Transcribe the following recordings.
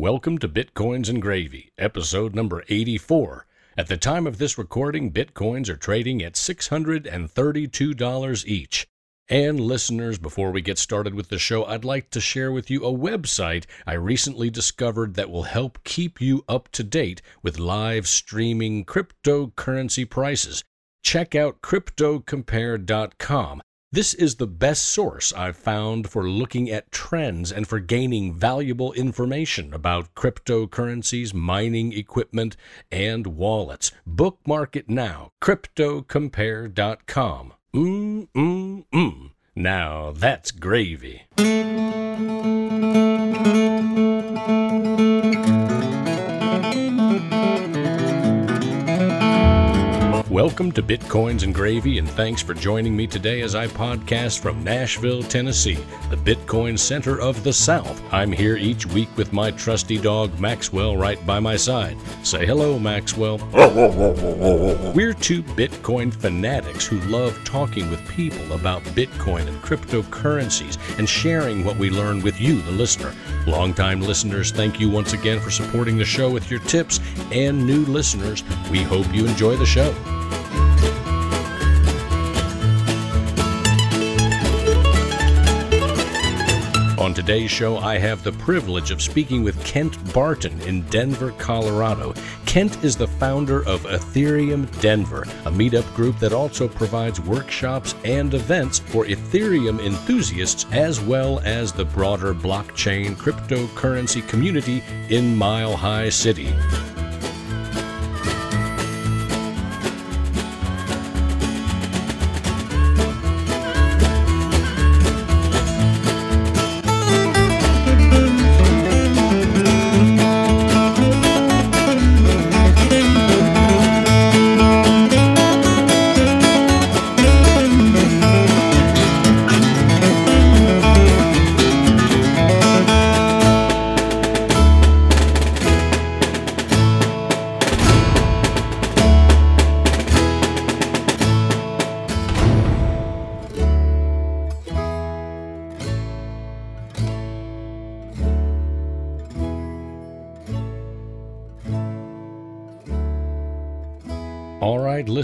Welcome to Bitcoins and Gravy, episode number 84. At the time of this recording, Bitcoins are trading at $632 each. And listeners, before we get started with the show, I'd like to share with you a website I recently discovered that will help keep you up to date with live streaming cryptocurrency prices. Check out cryptocompare.com. This is the best source I've found for looking at trends and for gaining valuable information about cryptocurrencies, mining equipment, and wallets. Bookmark it now. Cryptocompare.com. Mmm, mmm, mmm. Now that's gravy. Welcome to Bitcoins and Gravy, and thanks for joining me today as I podcast from Nashville, Tennessee, the Bitcoin center of the South. I'm here each week with my trusty dog, Maxwell, right by my side. Say hello, Maxwell. We're two Bitcoin fanatics who love talking with people about Bitcoin and cryptocurrencies and sharing what we learn with you, the listener. Longtime listeners, thank you once again for supporting the show with your tips, and new listeners, we hope you enjoy the show. On today's show, I have the privilege of speaking with Kent Barton in Denver, Colorado. Kent is the founder of Ethereum Denver, a meetup group that also provides workshops and events for Ethereum enthusiasts as well as the broader blockchain cryptocurrency community in Mile High City.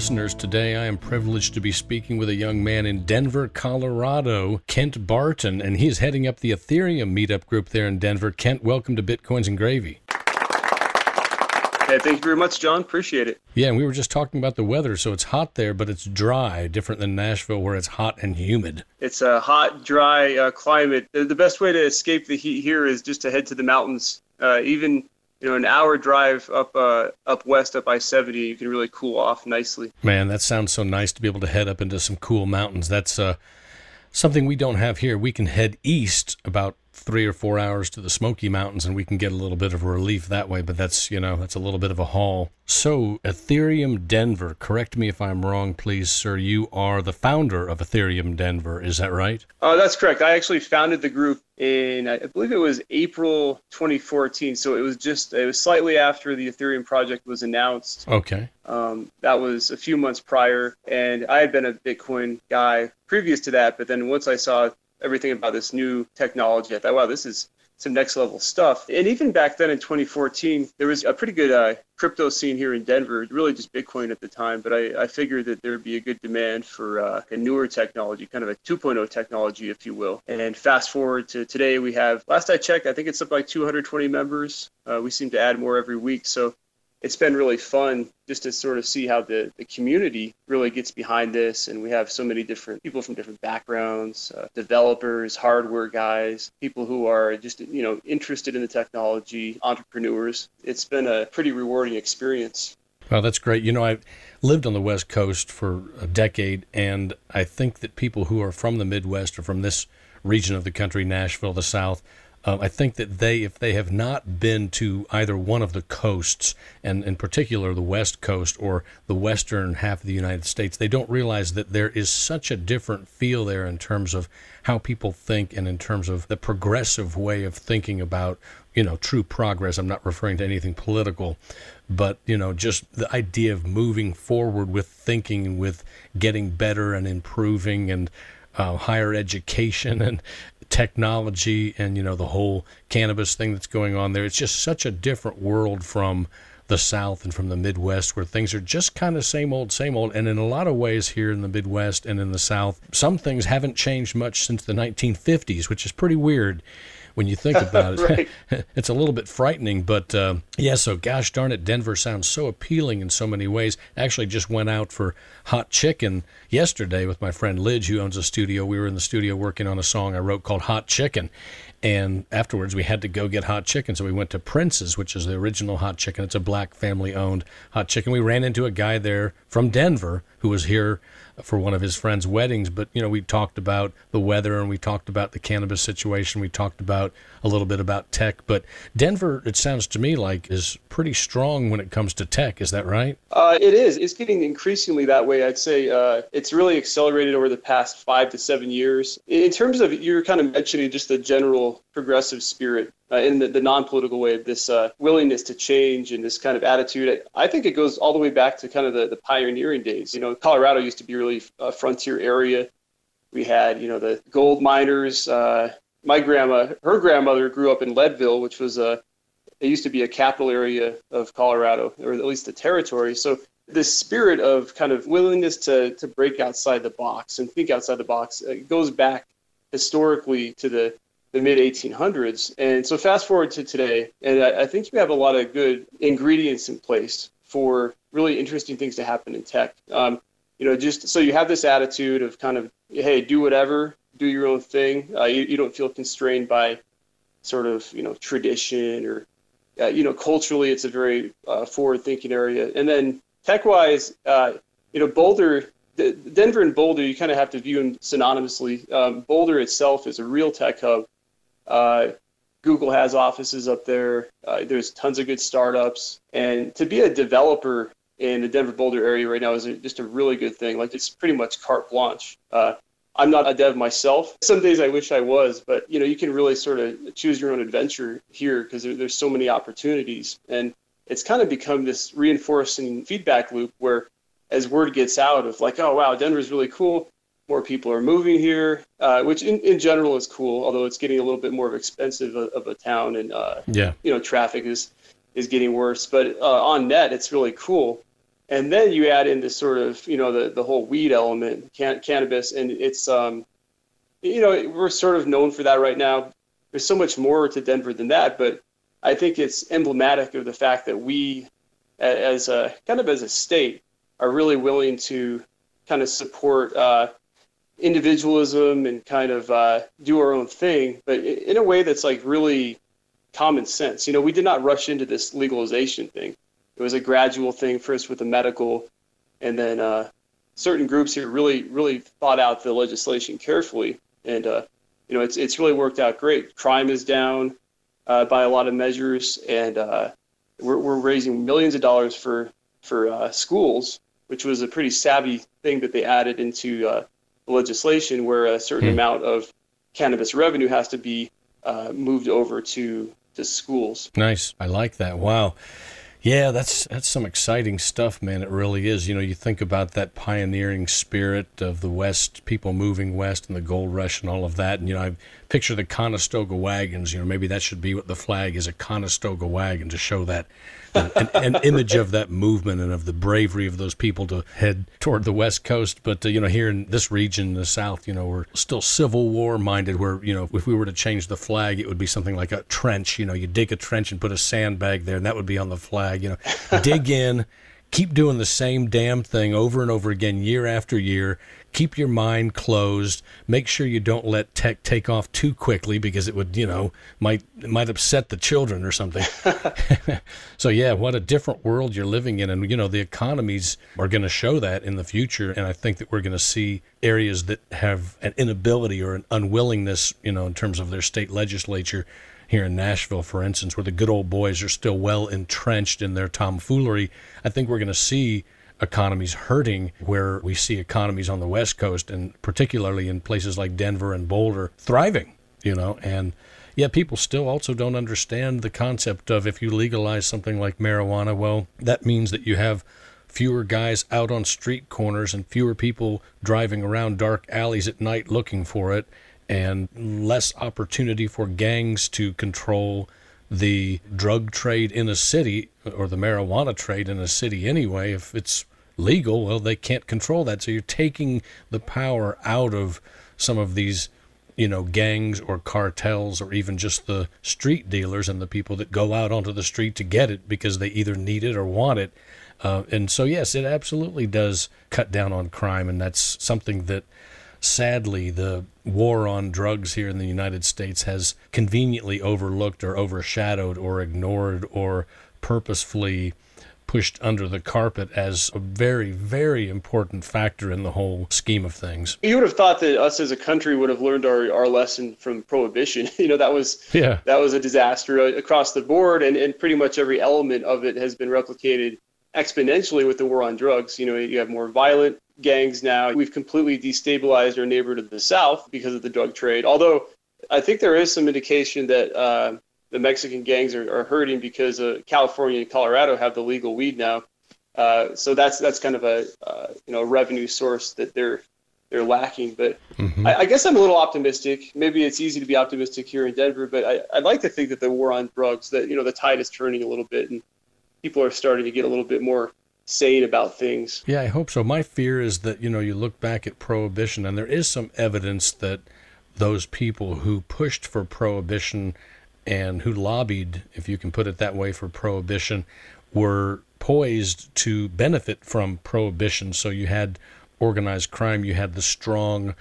Listeners, today I am privileged to be speaking with a young man in Denver, Colorado, Kent Barton, and he's heading up the Ethereum meetup group there in Denver. Kent, welcome to Bitcoins and Gravy. Hey, thank you very much, John. Appreciate it. Yeah, and we were just talking about the weather. So it's hot there, but it's dry, different than Nashville, where it's hot and humid. It's a hot, dry uh, climate. The best way to escape the heat here is just to head to the mountains. Uh, even you know, an hour drive up uh, up west up I-70, you can really cool off nicely. Man, that sounds so nice to be able to head up into some cool mountains. That's uh, something we don't have here. We can head east about three or four hours to the Smoky Mountains, and we can get a little bit of relief that way. But that's you know that's a little bit of a haul. So Ethereum Denver, correct me if I'm wrong, please, sir. You are the founder of Ethereum Denver, is that right? Uh, that's correct. I actually founded the group in I believe it was April 2014. So it was just it was slightly after the Ethereum project was announced. Okay. Um, that was a few months prior, and I had been a Bitcoin guy previous to that. But then once I saw everything about this new technology. I thought, wow, this is some next level stuff. And even back then in 2014, there was a pretty good uh, crypto scene here in Denver, really just Bitcoin at the time. But I, I figured that there would be a good demand for uh, a newer technology, kind of a 2.0 technology, if you will. And fast forward to today, we have, last I checked, I think it's something like 220 members. Uh, we seem to add more every week. So it's been really fun just to sort of see how the, the community really gets behind this. And we have so many different people from different backgrounds, uh, developers, hardware guys, people who are just, you know, interested in the technology, entrepreneurs. It's been a pretty rewarding experience. Well, that's great. You know, I've lived on the West Coast for a decade, and I think that people who are from the Midwest or from this region of the country, Nashville, the South, uh, I think that they, if they have not been to either one of the coasts, and in particular the West Coast or the western half of the United States, they don't realize that there is such a different feel there in terms of how people think and in terms of the progressive way of thinking about, you know, true progress. I'm not referring to anything political, but, you know, just the idea of moving forward with thinking, with getting better and improving and uh, higher education and technology and you know the whole cannabis thing that's going on there. It's just such a different world from the South and from the Midwest, where things are just kind of same old, same old. And in a lot of ways, here in the Midwest and in the South, some things haven't changed much since the 1950s, which is pretty weird when you think about it. it's a little bit frightening, but uh, yeah, so gosh darn it, Denver sounds so appealing in so many ways. Actually, just went out for hot chicken yesterday with my friend Lidge, who owns a studio. We were in the studio working on a song I wrote called Hot Chicken. And afterwards, we had to go get hot chicken. So we went to Prince's, which is the original hot chicken. It's a black family owned hot chicken. We ran into a guy there from Denver who was here for one of his friends' weddings. But you know, we talked about the weather and we talked about the cannabis situation. We talked about a little bit about tech. But Denver, it sounds to me like, is pretty strong when it comes to tech. Is that right? Uh, it is. It's getting increasingly that way. I'd say uh, it's really accelerated over the past five to seven years. In terms of you're kind of mentioning just the general progressive spirit uh, in the, the non-political way, this uh, willingness to change and this kind of attitude. I think it goes all the way back to kind of the, the pioneering days. You know, Colorado used to be really a frontier area. We had, you know, the gold miners. Uh, my grandma, her grandmother grew up in Leadville, which was a, it used to be a capital area of Colorado, or at least the territory. So this spirit of kind of willingness to, to break outside the box and think outside the box goes back historically to the the mid 1800s. And so fast forward to today, and I, I, think you have a lot of good ingredients in place for really interesting things to happen in tech. Um, you know, just so you have this attitude of kind of, hey, do whatever, do your own thing. Uh, you, you, don't feel constrained by sort of, you know, tradition or, uh, you know, culturally, it's a very uh, forward-thinking area. And then tech-wise, uh, you know, Boulder Denver and Boulder, you kind of have to view them synonymously. Um, Boulder itself is a real tech hub. Uh, Google has offices up there. Uh, there's tons of good startups, and to be a developer in the Denver Boulder area right now is a, just a really good thing. Like it's pretty much carte blanche. Uh, I'm not a dev myself. Some days I wish I was, but you know you can really sort of choose your own adventure here because there, there's so many opportunities, and it's kind of become this reinforcing feedback loop where as word gets out of like, oh wow, Denver's really cool more people are moving here, uh, which in, in general is cool, although it's getting a little bit more expensive of, of a town and uh, yeah, you know, traffic is is getting worse. But uh, on net, it's really cool. And then you add in this sort of you know the the whole weed element, can, cannabis, and it's um, you know, we're sort of known for that right now. There's so much more to Denver than that, but I think it's emblematic of the fact that we, as a kind of as a state, are really willing to kind of support uh, individualism and kind of uh, do our own thing, but in a way that's like really common sense. You know, we did not rush into this legalization thing. It was a gradual thing, first with the medical, and then uh, certain groups here really, really thought out the legislation carefully, and uh, you know, it's it's really worked out great. Crime is down uh, by a lot of measures, and uh, we're we're raising millions of dollars for for uh, schools, which was a pretty savvy thing that they added into legislation where a certain hmm. amount of cannabis revenue has to be uh, moved over to to schools. Nice, I like that. Wow. Yeah, that's that's some exciting stuff, man. It really is. You know, you think about that pioneering spirit of the West, people moving west and the gold rush and all of that. And you know, I picture the Conestoga wagons. You know, maybe that should be what the flag is—a Conestoga wagon to show that an, an, image of that movement and of the bravery of those people to head toward the West Coast. But, uh, you know, here in this region, the South, you know, we're still Civil War minded, where, you know, if we were to change the flag, it would be something like a trench. You know, you dig a trench and put a sandbag there, and that would be on the flag. You know, dig in keep doing the same damn thing over and over again year after year keep your mind closed. Make sure you don't let tech take off too quickly because it would, you know, might might upset the children or something. so yeah, what a different world you're living in, and you know the economies are going to show that in the future, and I think that we're going to see areas that have an inability or an unwillingness, you know, in terms of their state legislature. Here in Nashville, for instance, where the good old boys are still well entrenched in their tomfoolery, I think we're going to see economies hurting where we see economies on the West Coast and particularly in places like Denver and Boulder thriving, you know, and yet people still also don't understand the concept of if you legalize something like marijuana, well, that means that you have fewer guys out on street corners and fewer people driving around dark alleys at night looking for it, and less opportunity for gangs to control the drug trade in a city or the marijuana trade in a city anyway. If it's legal, well, they can't control that. So you're taking the power out of some of these, you know, gangs or cartels or even just the street dealers and the people that go out onto the street to get it because they either need it or want it. Uh, and so, yes, it absolutely does cut down on crime, and that's something that sadly the war on drugs here in the United States has conveniently overlooked or overshadowed or ignored or purposefully pushed under the carpet as a very, very important factor in the whole scheme of things. You would have thought that us as a country would have learned our, our lesson from prohibition. You know, that was yeah. that was a disaster uh, across the board and, and pretty much every element of it has been replicated exponentially with the war on drugs. You know, you have more violent gangs now. We've completely destabilized our neighbor to the south because of the drug trade. Although I think there is some indication that uh, the Mexican gangs are, are hurting because uh, California and Colorado have the legal weed now. Uh, so that's that's kind of a uh, you know revenue source that they're they're lacking. But mm-hmm. I, I, guess I'm a little optimistic. Maybe it's easy to be optimistic here in Denver, but I, I'd like to think that the war on drugs, that you know the tide is turning a little bit, and people are starting to get a little bit more sane about things. Yeah, I hope so. My fear is that, you know, you look back at prohibition and there is some evidence that those people who pushed for prohibition and who lobbied, if you can put it that way, for prohibition were poised to benefit from prohibition. So you had organized crime, you had the strong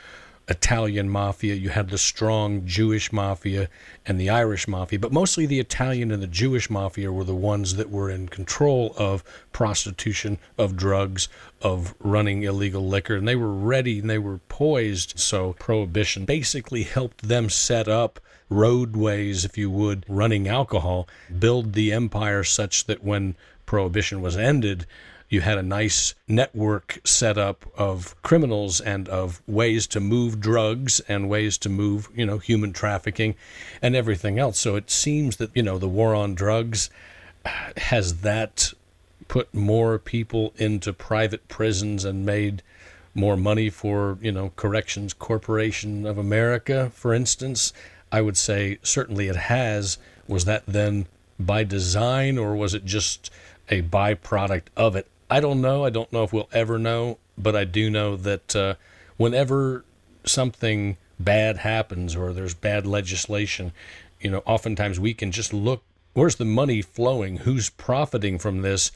Italian mafia, you had the strong Jewish mafia and the Irish mafia, but mostly the Italian and the Jewish mafia were the ones that were in control of prostitution, of drugs, of running illegal liquor, and they were ready and they were poised. So prohibition basically helped them set up roadways, if you would, running alcohol, build the empire such that when prohibition was ended, you had a nice network set up of criminals and of ways to move drugs and ways to move, you know, human trafficking and everything else. So it seems that, you know, the war on drugs has that put more people into private prisons and made more money for, you know, Corrections Corporation of America, for instance. I would say certainly it has. Was that then by design or was it just a byproduct of it? I don't know. I don't know if we'll ever know, but I do know that uh, whenever something bad happens or there's bad legislation, you know, oftentimes we can just look where's the money flowing, who's profiting from this,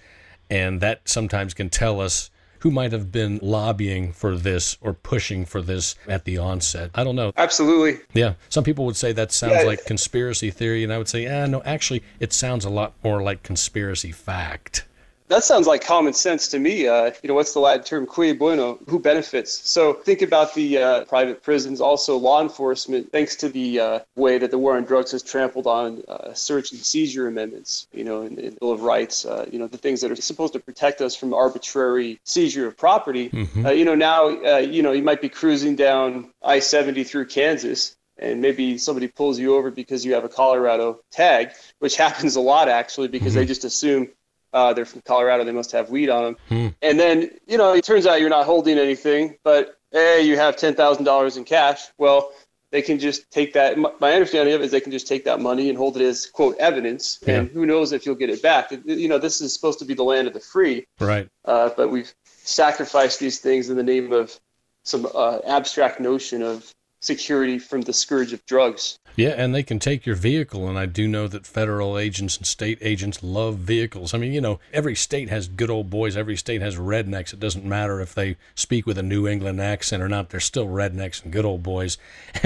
and that sometimes can tell us who might have been lobbying for this or pushing for this at the onset. I don't know. Absolutely. Yeah. Some people would say that sounds yeah. like conspiracy theory, and I would say, ah, no, actually, it sounds a lot more like conspiracy fact. That sounds like common sense to me. Uh, you know, what's the Latin term? Cui bono? Who benefits? So think about the uh, private prisons, also law enforcement. Thanks to the uh, way that the war on drugs has trampled on uh, search and seizure amendments, you know, in, in the Bill of Rights, uh, you know, the things that are supposed to protect us from arbitrary seizure of property. Mm-hmm. Uh, you know, now, you know, you might be cruising down I-70 through Kansas, and maybe somebody pulls you over because you have a Colorado tag, which happens a lot actually because mm-hmm. they just assume uh, they're from Colorado. They must have weed on them. Hmm. And then, you know, it turns out you're not holding anything, but hey, you have ten thousand dollars in cash. Well, they can just take that. My understanding of it is they can just take that money and hold it as quote evidence, yeah. and who knows if you'll get it back. You know, this is supposed to be the land of the free, right? Uh, but we've sacrificed these things in the name of some uh, abstract notion of security from the scourge of drugs. Yeah, and they can take your vehicle. And I do know that federal agents and state agents love vehicles. I mean, you know, every state has good old boys. Every state has rednecks. It doesn't matter if they speak with a New England accent or not. They're still rednecks and good old boys.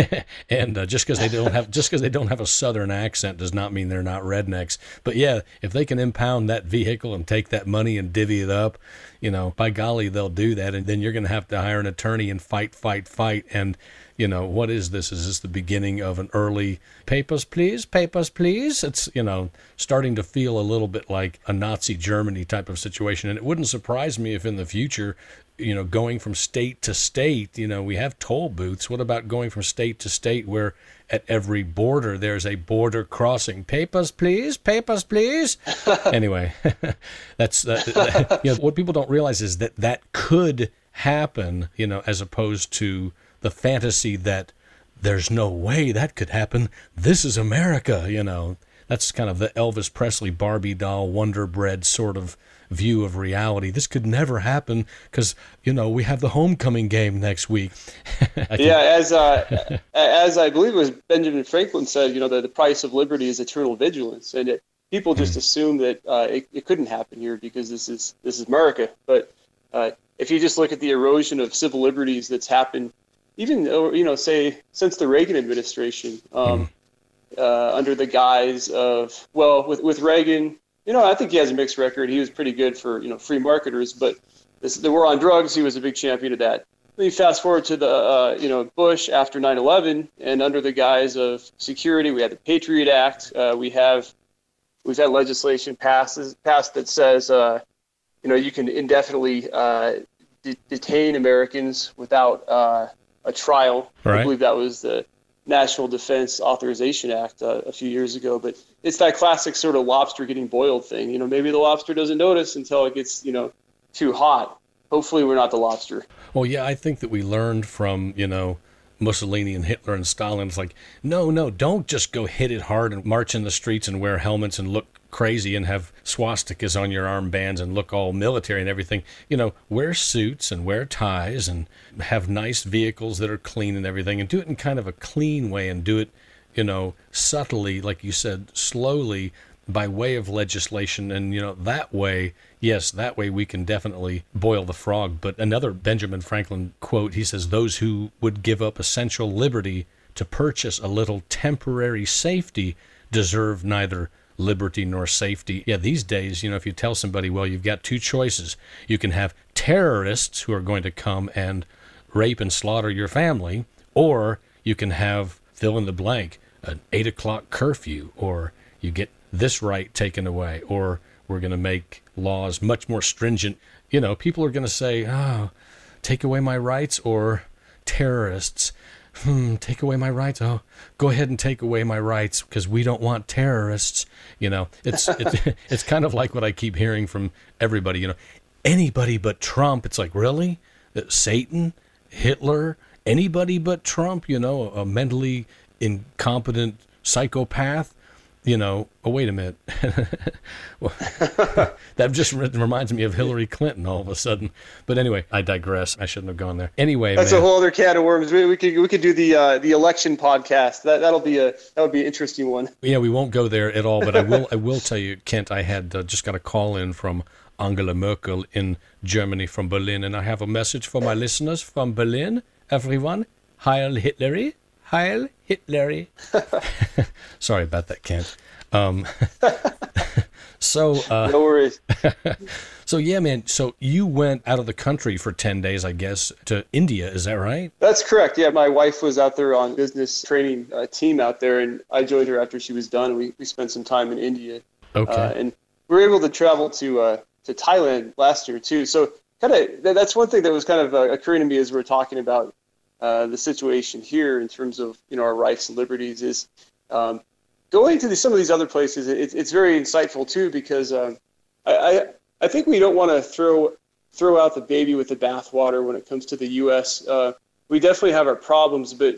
and uh, just because they don't have just because they don't have a southern accent does not mean they're not rednecks. But yeah, if they can impound that vehicle and take that money and divvy it up, you know, by golly, they'll do that. And then you're going to have to hire an attorney and fight, fight, fight. And you know, what is this? Is this the beginning of an early papers, please, papers, please? It's, you know, starting to feel a little bit like a Nazi Germany type of situation. And it wouldn't surprise me if in the future, you know, going from state to state, you know, we have toll booths. What about going from state to state where at every border there's a border crossing? Papers, please, papers, please. anyway, that's, uh, you know, what people don't realize is that that could happen, you know, as opposed to the fantasy that there's no way that could happen. This is America, you know. That's kind of the Elvis Presley Barbie doll Wonder Bread sort of view of reality. This could never happen because you know we have the homecoming game next week. yeah, as uh, as I believe it was Benjamin Franklin said, you know, the, the price of liberty is eternal vigilance, and it, people just mm. assume that uh, it, it couldn't happen here because this is this is America. But uh, if you just look at the erosion of civil liberties that's happened even you know say since the Reagan administration um, mm. uh, under the guise of well with with Reagan you know I think he has a mixed record he was pretty good for you know free marketers but this, the war on drugs he was a big champion of that then you fast forward to the uh, you know Bush after 9/11 and under the guise of security we had the Patriot Act uh, we have we've had legislation passed passed that says uh, you know you can indefinitely uh, de- detain Americans without uh, a trial. Right. I believe that was the National Defense Authorization Act uh, a few years ago. But it's that classic sort of lobster getting boiled thing. You know, maybe the lobster doesn't notice until it gets you know too hot. Hopefully, we're not the lobster. Well, yeah, I think that we learned from you know. Mussolini and Hitler and Stalin. It's like, no, no, don't just go hit it hard and march in the streets and wear helmets and look crazy and have swastikas on your armbands and look all military and everything. You know, wear suits and wear ties and have nice vehicles that are clean and everything and do it in kind of a clean way and do it, you know, subtly, like you said, slowly by way of legislation. And, you know, that way, yes, that way we can definitely boil the frog. But another Benjamin Franklin quote, he says, Those who would give up essential liberty to purchase a little temporary safety deserve neither liberty nor safety. Yeah, these days, you know, if you tell somebody, well, you've got two choices. You can have terrorists who are going to come and rape and slaughter your family, or you can have fill in the blank, an eight o'clock curfew, or you get this right taken away, or we're going to make laws much more stringent. You know, people are going to say, oh, take away my rights, or terrorists hmm, take away my rights. Oh, go ahead and take away my rights because we don't want terrorists. You know, it's it's it's kind of like what I keep hearing from everybody. You know, anybody but Trump. It's like really, uh, Satan, Hitler, anybody but Trump. You know, a mentally incompetent psychopath you know, oh, wait a minute. that just reminds me of Hillary Clinton all of a sudden. But anyway, I digress. I shouldn't have gone there. Anyway, that's man. a whole other can of worms. We, we could we could do the uh, the election podcast. That that'll be a that would be an interesting one. Yeah, we won't go there at all. But I will I will tell you, Kent. I had uh, just got a call in from Angela Merkel in Germany from Berlin, and I have a message for my listeners from Berlin. Everyone, Heil Hitler. Heil Hitler. Sorry about that, Kent. Um, so uh, no worries. so yeah, man. So you went out of the country for ten days, I guess, to India. Is that right? That's correct. Yeah, my wife was out there on business training uh, team out there, and I joined her after she was done. We we spent some time in India. Okay. Uh, and we were able to travel to uh, to Thailand last year too. So kind of that's one thing that was kind of uh, occurring to me as we are talking about uh, the situation here in terms of you know our rights and liberties is um, going to the, some of these other places. It, it's very insightful too because um, I, I, I think we don't want to throw throw out the baby with the bathwater when it comes to the U.S. Uh, we definitely have our problems, but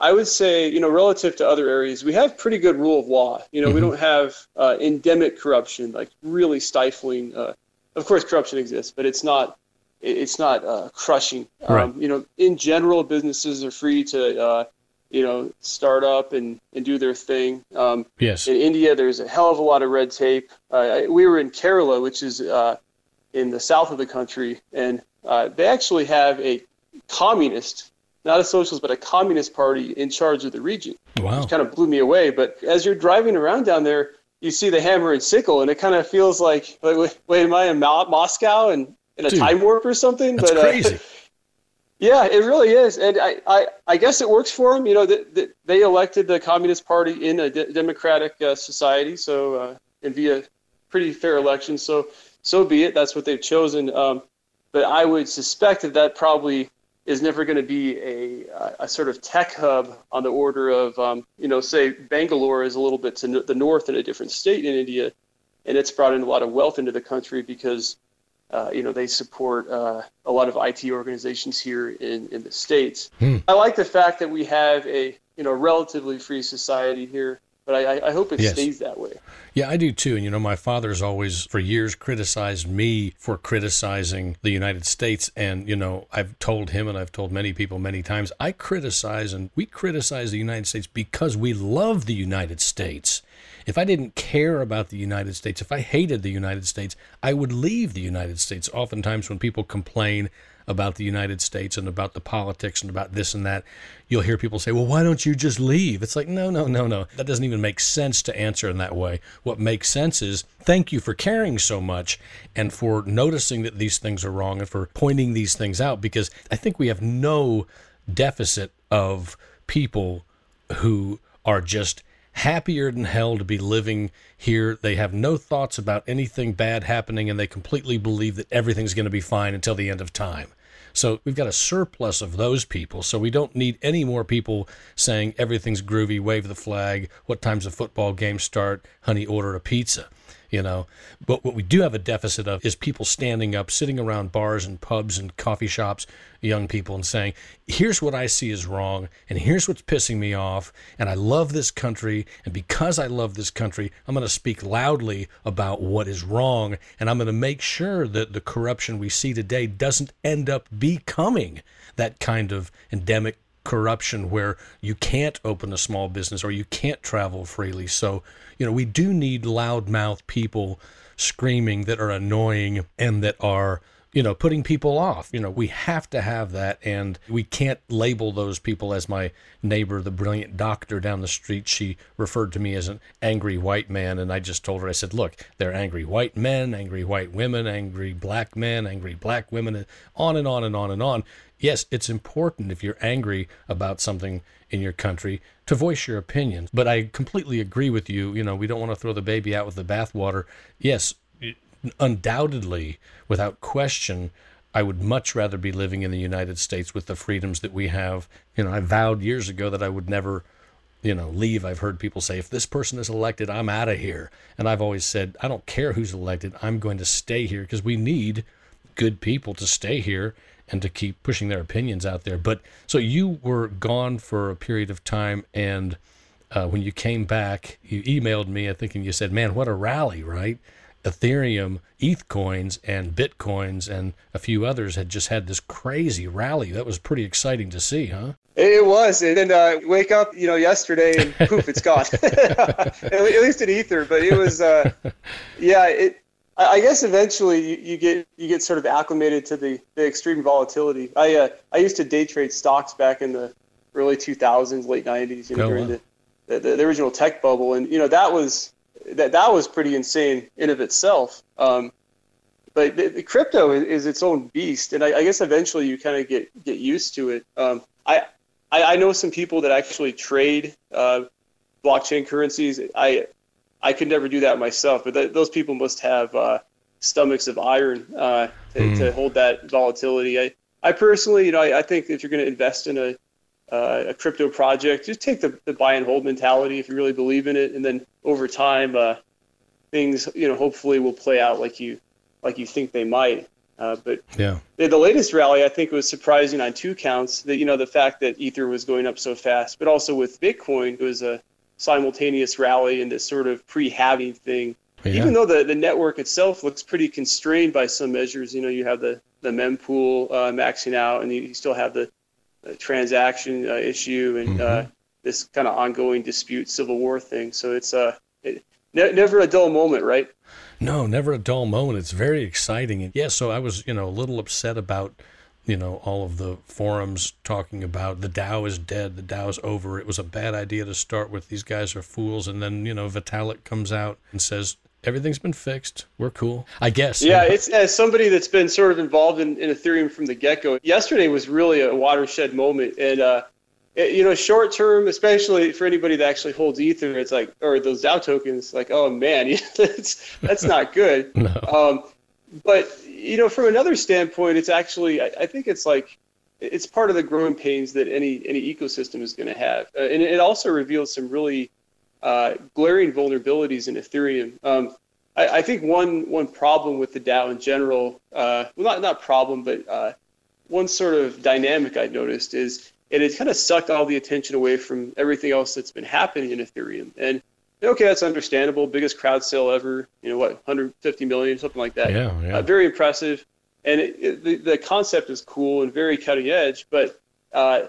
I would say, you know, relative to other areas, we have pretty good rule of law. You know, mm-hmm. we don't have uh, endemic corruption, like really stifling. Uh, of course, corruption exists, but it's not it's not uh, crushing. Right. Um, you know, in general, businesses are free to, uh, you know, start up and, and do their thing. Um, yes. In India, there's a hell of a lot of red tape. Uh, we were in Kerala, which is uh, in the south of the country, and uh, they actually have a communist, not a socialist, but a communist party in charge of the region. Wow. Which kind of blew me away. But as you're driving around down there, you see the hammer and sickle, and it kind of feels like, wait, wait am I in Moscow? And in a Dude, time warp or something. That's but, uh. Yeah, it really is, and I, I, I guess it works for them. You know, the, the, they elected the Communist Party in a de- democratic uh, society, so uh, and via pretty fair election. So, so be it. That's what they've chosen. Um, but I would suspect that that probably is never going to be a, a sort of tech hub on the order of, um, you know, say Bangalore is a little bit to the north in a different state in India, and it's brought in a lot of wealth into the country because uh, you know, they support uh, a lot of IT organizations here in, in the states. Hmm. I like the fact that we have a you know relatively free society here, but I, I hope it yes. stays that way. Yeah, I do too. And you know, my father's always for years criticized me for criticizing the United States. And you know, I've told him and I've told many people many times, I criticize and we criticize the United States because we love the United States. If I didn't care about the United States, if I hated the United States, I would leave the United States. Oftentimes, when people complain about the United States and about the politics and about this and that, you'll hear people say, Well, why don't you just leave? It's like, no, no, no, no. That doesn't even make sense to answer in that way. What makes sense is thank you for caring so much and for noticing that these things are wrong and for pointing these things out because I think we have no deficit of people who are just happier than hell to be living here. They have no thoughts about anything bad happening and they completely believe that everything's going to be fine until the end of time. So we've got a surplus of those people. So we don't need any more people saying everything's groovy, wave the flag, what time's the football game start, honey, order a pizza you know. But what we do have a deficit of is people standing up, sitting around bars and pubs and coffee shops, young people, and saying, here's what I see is wrong, and here's what's pissing me off, and I love this country, and because I love this country, I'm going to speak loudly about what is wrong, and I'm going to make sure that the corruption we see today doesn't end up becoming that kind of endemic corruption where you can't open a small business or you can't travel freely. So, you know, we do need loudmouth people screaming that are annoying and that are you know, putting people off. You know, we have to have that, and we can't label those people as my neighbor, the brilliant doctor down the street. She referred to me as an angry white man, and I just told her, I said, look, they're angry white men, angry white women, angry black men, angry black women, and on and on and on and on. Yes, it's important if you're angry about something in your country to voice your opinions. But I completely agree with you. You know, we don't want to throw the baby out with the bathwater. Yes, undoubtedly, without question, I would much rather be living in the United States with the freedoms that we have. You know, I vowed years ago that I would never, you know, leave. I've heard people say, if this person is elected, I'm out of here. And I've always said, I don't care who's elected, I'm going to stay here because we need good people to stay here and to keep pushing their opinions out there. But so you were gone for a period of time, and uh, when you came back, you emailed me, I think, and you said, man, what a rally, right? Ethereum, ETH coins, and Bitcoins, and a few others had just had this crazy rally. That was pretty exciting to see, huh? It was, and then uh, wake up, you know, yesterday and poof, it's gone. at least in Ether, but it was, uh, yeah, it. I guess eventually you, you, get you get sort of acclimated to the, the extreme volatility. I uh, I used to day trade stocks back in the early 2000s, late 90s, you know, oh, during wow. the, the the original tech bubble, and you know that was that that was pretty insane in of itself. Um, but the, the crypto is, is, its own beast, and I, I guess eventually you kind of get get used to it. Um, I, I, I know some people that actually trade uh, blockchain currencies. I I could never do that myself, but th- those people must have uh, stomachs of iron uh, to, mm. to, hold that volatility. I I personally, you know, I, I think if you're going to invest in a uh, a crypto project, just take the, the buy and hold mentality if you really believe in it, and then over time, uh, things you know hopefully will play out like you like you think they might. Uh, but yeah, the, the, latest rally I think was surprising on two counts. That you know the fact that Ether was going up so fast, but also with Bitcoin, it was a simultaneous rally and this sort of pre-halving thing. Yeah. Even though the, the network itself looks pretty constrained by some measures, you know, you have the the mempool uh, maxing out, and you, you still have the transaction uh, issue and uh, mm-hmm. this kind of ongoing dispute, civil war thing. So it's uh, it, ne- never a dull moment, right? No, never a dull moment. It's very exciting. And yeah, so I was, you know, a little upset about, you know, all of the forums talking about the DAO is dead, the DAO is over. It was a bad idea to start with. These guys are fools. And then, you know, Vitalik comes out and says, everything's been fixed. We're cool. I guess. Yeah, it's as somebody that's been sort of involved in, in Ethereum from the get go. Yesterday was really a watershed moment, and uh, it, you know, short term, especially for anybody that actually holds Ether, it's like or those DAO tokens, like, oh man, that's that's not good. no. Um, but you know, from another standpoint, it's actually I, I think it's like it's part of the growing pains that any any ecosystem is going to have, uh, and it also reveals some really uh, glaring vulnerabilities in Ethereum. Um, I, I, think one one problem with the DAO in general, uh, well, not not problem, but uh, one sort of dynamic I noticed is it has kind of sucked all the attention away from everything else that's been happening in Ethereum. And okay, that's understandable. Biggest crowd sale ever. You know what, 150 million, something like that. Yeah, yeah. Uh, very impressive. And it, it, the the concept is cool and very cutting edge, but uh,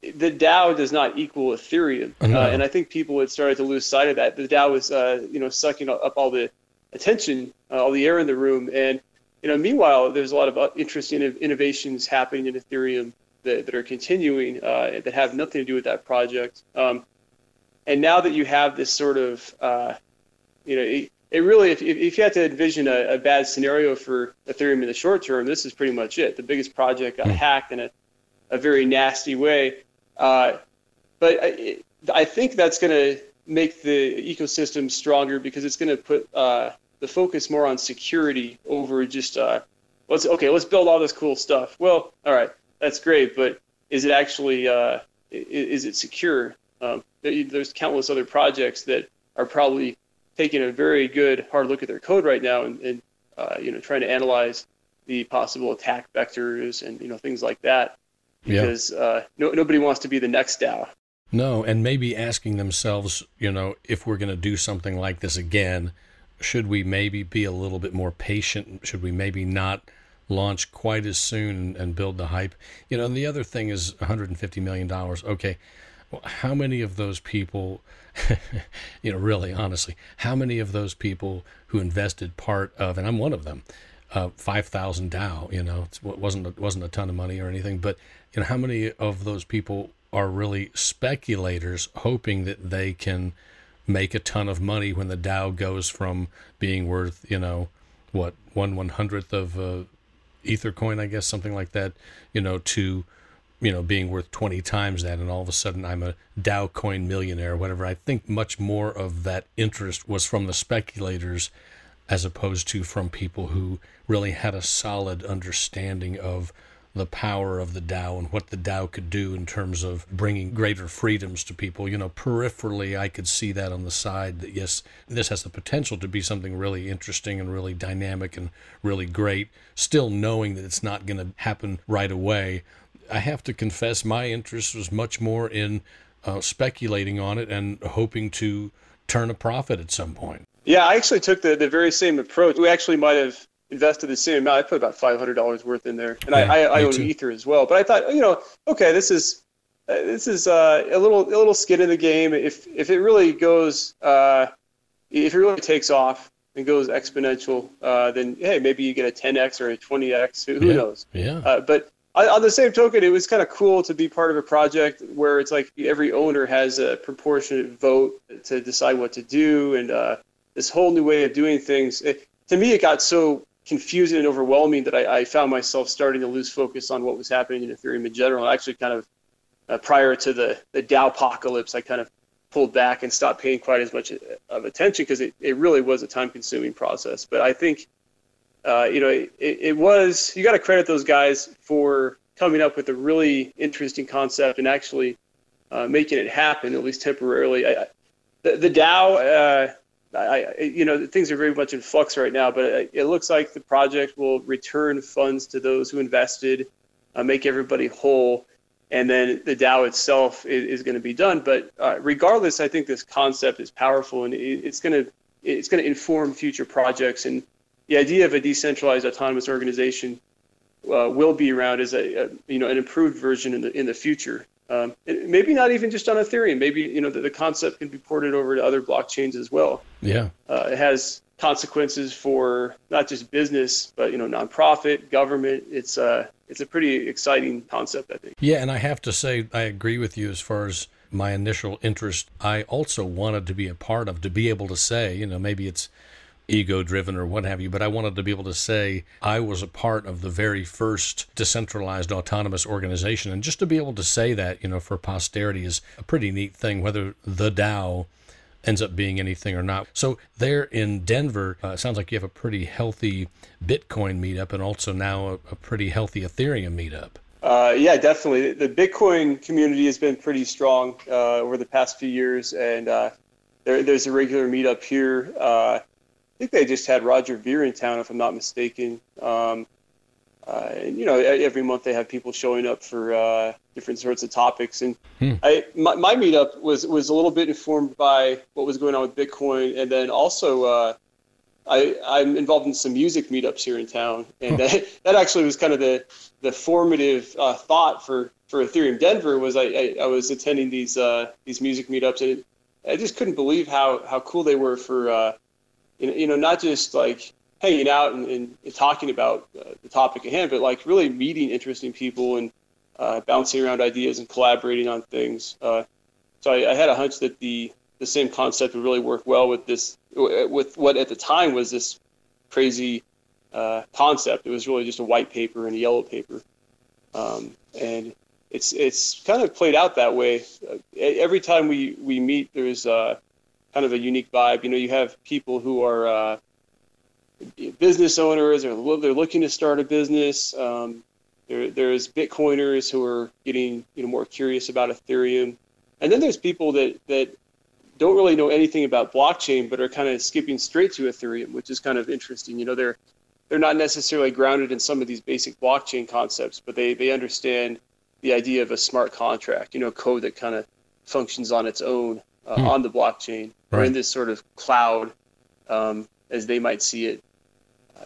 the DAO does not equal Ethereum, No. uh, and I think people had started to lose sight of that. The DAO was, uh, you know, sucking up all the attention, uh, all the air in the room, and you know, meanwhile, there's a lot of uh, interesting innovations happening in Ethereum that, that are continuing uh, that have nothing to do with that project. Um, and now that you have this sort of, uh, you know, it, it really, if, if you had to envision a, a bad scenario for Ethereum in the short term, this is pretty much it. The biggest project got Mm. hacked in a, a very nasty way. Uh, but I, I think that's going to make the ecosystem stronger because it's going to put uh, the focus more on security over just uh, let's okay, let's build all this cool stuff. Well, all right, that's great, but is it actually, uh, is it secure? Um, there's countless other projects that are probably taking a very good hard look at their code right now and, and uh, you know trying to analyze the possible attack vectors and you know things like that Yeah. because uh, no, nobody wants to be the next DAO. No, and maybe asking themselves, you know, if we're going to do something like this again, should we maybe be a little bit more patient? Should we maybe not launch quite as soon and, and build the hype? You know, and the other thing is 150 million dollars. Okay, how many of those people, you know, really honestly, how many of those people who invested part of, and I'm one of them, uh, five thousand DAO. You know, it wasn't it wasn't a ton of money or anything, but you know, how many of those people are really speculators hoping that they can make a ton of money when the DAO goes from being worth, you know, what one one hundredth of uh, Ether coin, I guess, something like that, you know, to you know being worth 20 times that and all of a sudden i'm a DAO coin millionaire whatever i think much more of that interest was from the speculators as opposed to from people who really had a solid understanding of the power of the DAO and what the DAO could do in terms of bringing greater freedoms to people. You know, peripherally, I could see that on the side that yes, this has the potential to be something really interesting and really dynamic and really great, still knowing that it's not going to happen right away. I have to confess, my interest was much more in uh, speculating on it and hoping to turn a profit at some point. Yeah, I actually took the, the very same approach. We actually might have invested the same amount. I put about five hundred dollars worth in there, and Yeah, I, I, I own. Ether as well. But I thought, you know, okay, this is uh, this is uh, a little a little skin in the game. If if it really goes, uh, if it really takes off and goes exponential, uh, then hey, maybe you get a 10x or a 20x. Who, who Yeah. knows? Yeah. Uh, but on the same token, it was kind of cool to be part of a project where it's like every owner has a proportionate vote to decide what to do, and uh, this whole new way of doing things. It, to me, it got so confusing and overwhelming that I, I found myself starting to lose focus on what was happening in Ethereum in general. Actually, kind of uh, prior to the the DAO apocalypse, I kind of pulled back and stopped paying quite as much of attention because it, it really was a time consuming process. But I think uh, you know, it, it was, you got to credit those guys for coming up with a really interesting concept and actually uh, making it happen, at least temporarily. I, the, the DAO, uh, I, you know, things are very much in flux right now, but it, it looks like the project will return funds to those who invested, uh, make everybody whole, and then the DAO itself is, is going to be done. But uh, regardless, I think this concept is powerful and it, it's going to it's going to inform future projects and the idea of a decentralized autonomous organization uh, will be around as a, a you know an improved version in the in the future. Um, maybe not even just on Ethereum. Maybe you know the, the concept can be ported over to other blockchains as well. Yeah. Uh, it has consequences for not just business, but you know nonprofit, government. It's uh it's a pretty exciting concept, I think. Yeah, and I have to say I agree with you as far as my initial interest, I also wanted to be a part of, to be able to say, you know, maybe it's ego driven or what have you, but I wanted to be able to say I was a part of the very first decentralized autonomous organization. And just to be able to say that, you know, for posterity is a pretty neat thing, whether the DAO ends up being anything or not. So there in Denver, uh, sounds like you have a pretty healthy Bitcoin meetup and also now a, a pretty healthy Ethereum meetup. Uh, yeah, definitely. The Bitcoin community has been pretty strong uh, over the past few years, and uh, there, there's a regular meetup here. I think they just had Roger Ver in town, if I'm not mistaken. Um, uh, and you know, every month they have people showing up for uh, different sorts of topics. And hmm. I, my, my, meetup was was a little bit informed by what was going on with Bitcoin, and then also uh, I, I'm involved in some music meetups here in town, and that, that actually was kind of the the formative uh, thought for for Ethereum Denver was I, I, I was attending these uh, these music meetups, and I just couldn't believe how how cool they were for uh, you know not just like hanging out and, and talking about uh, the topic at hand, but like really meeting interesting people and uh, bouncing around ideas and collaborating on things. Uh, so I, I, had a hunch that the the same concept would really work well with this with what at the time was this crazy uh, concept. It was really just a white paper and a yellow paper, um, and it's it's kind of played out that way. Uh, every time we we meet, there's uh, kind of a unique vibe. You know, you have people who are business owners or they're looking to start a business. Um, there, there's Bitcoiners who are getting you know more curious about Ethereum, and then there's people that that don't really know anything about blockchain but are kind of skipping straight to Ethereum, which is kind of interesting. You know, they're they're not necessarily grounded in some of these basic blockchain concepts, but they they understand the idea of a smart contract. You know, code that kind of functions on its own uh, hmm. on the blockchain right. or in this sort of cloud um, as they might see it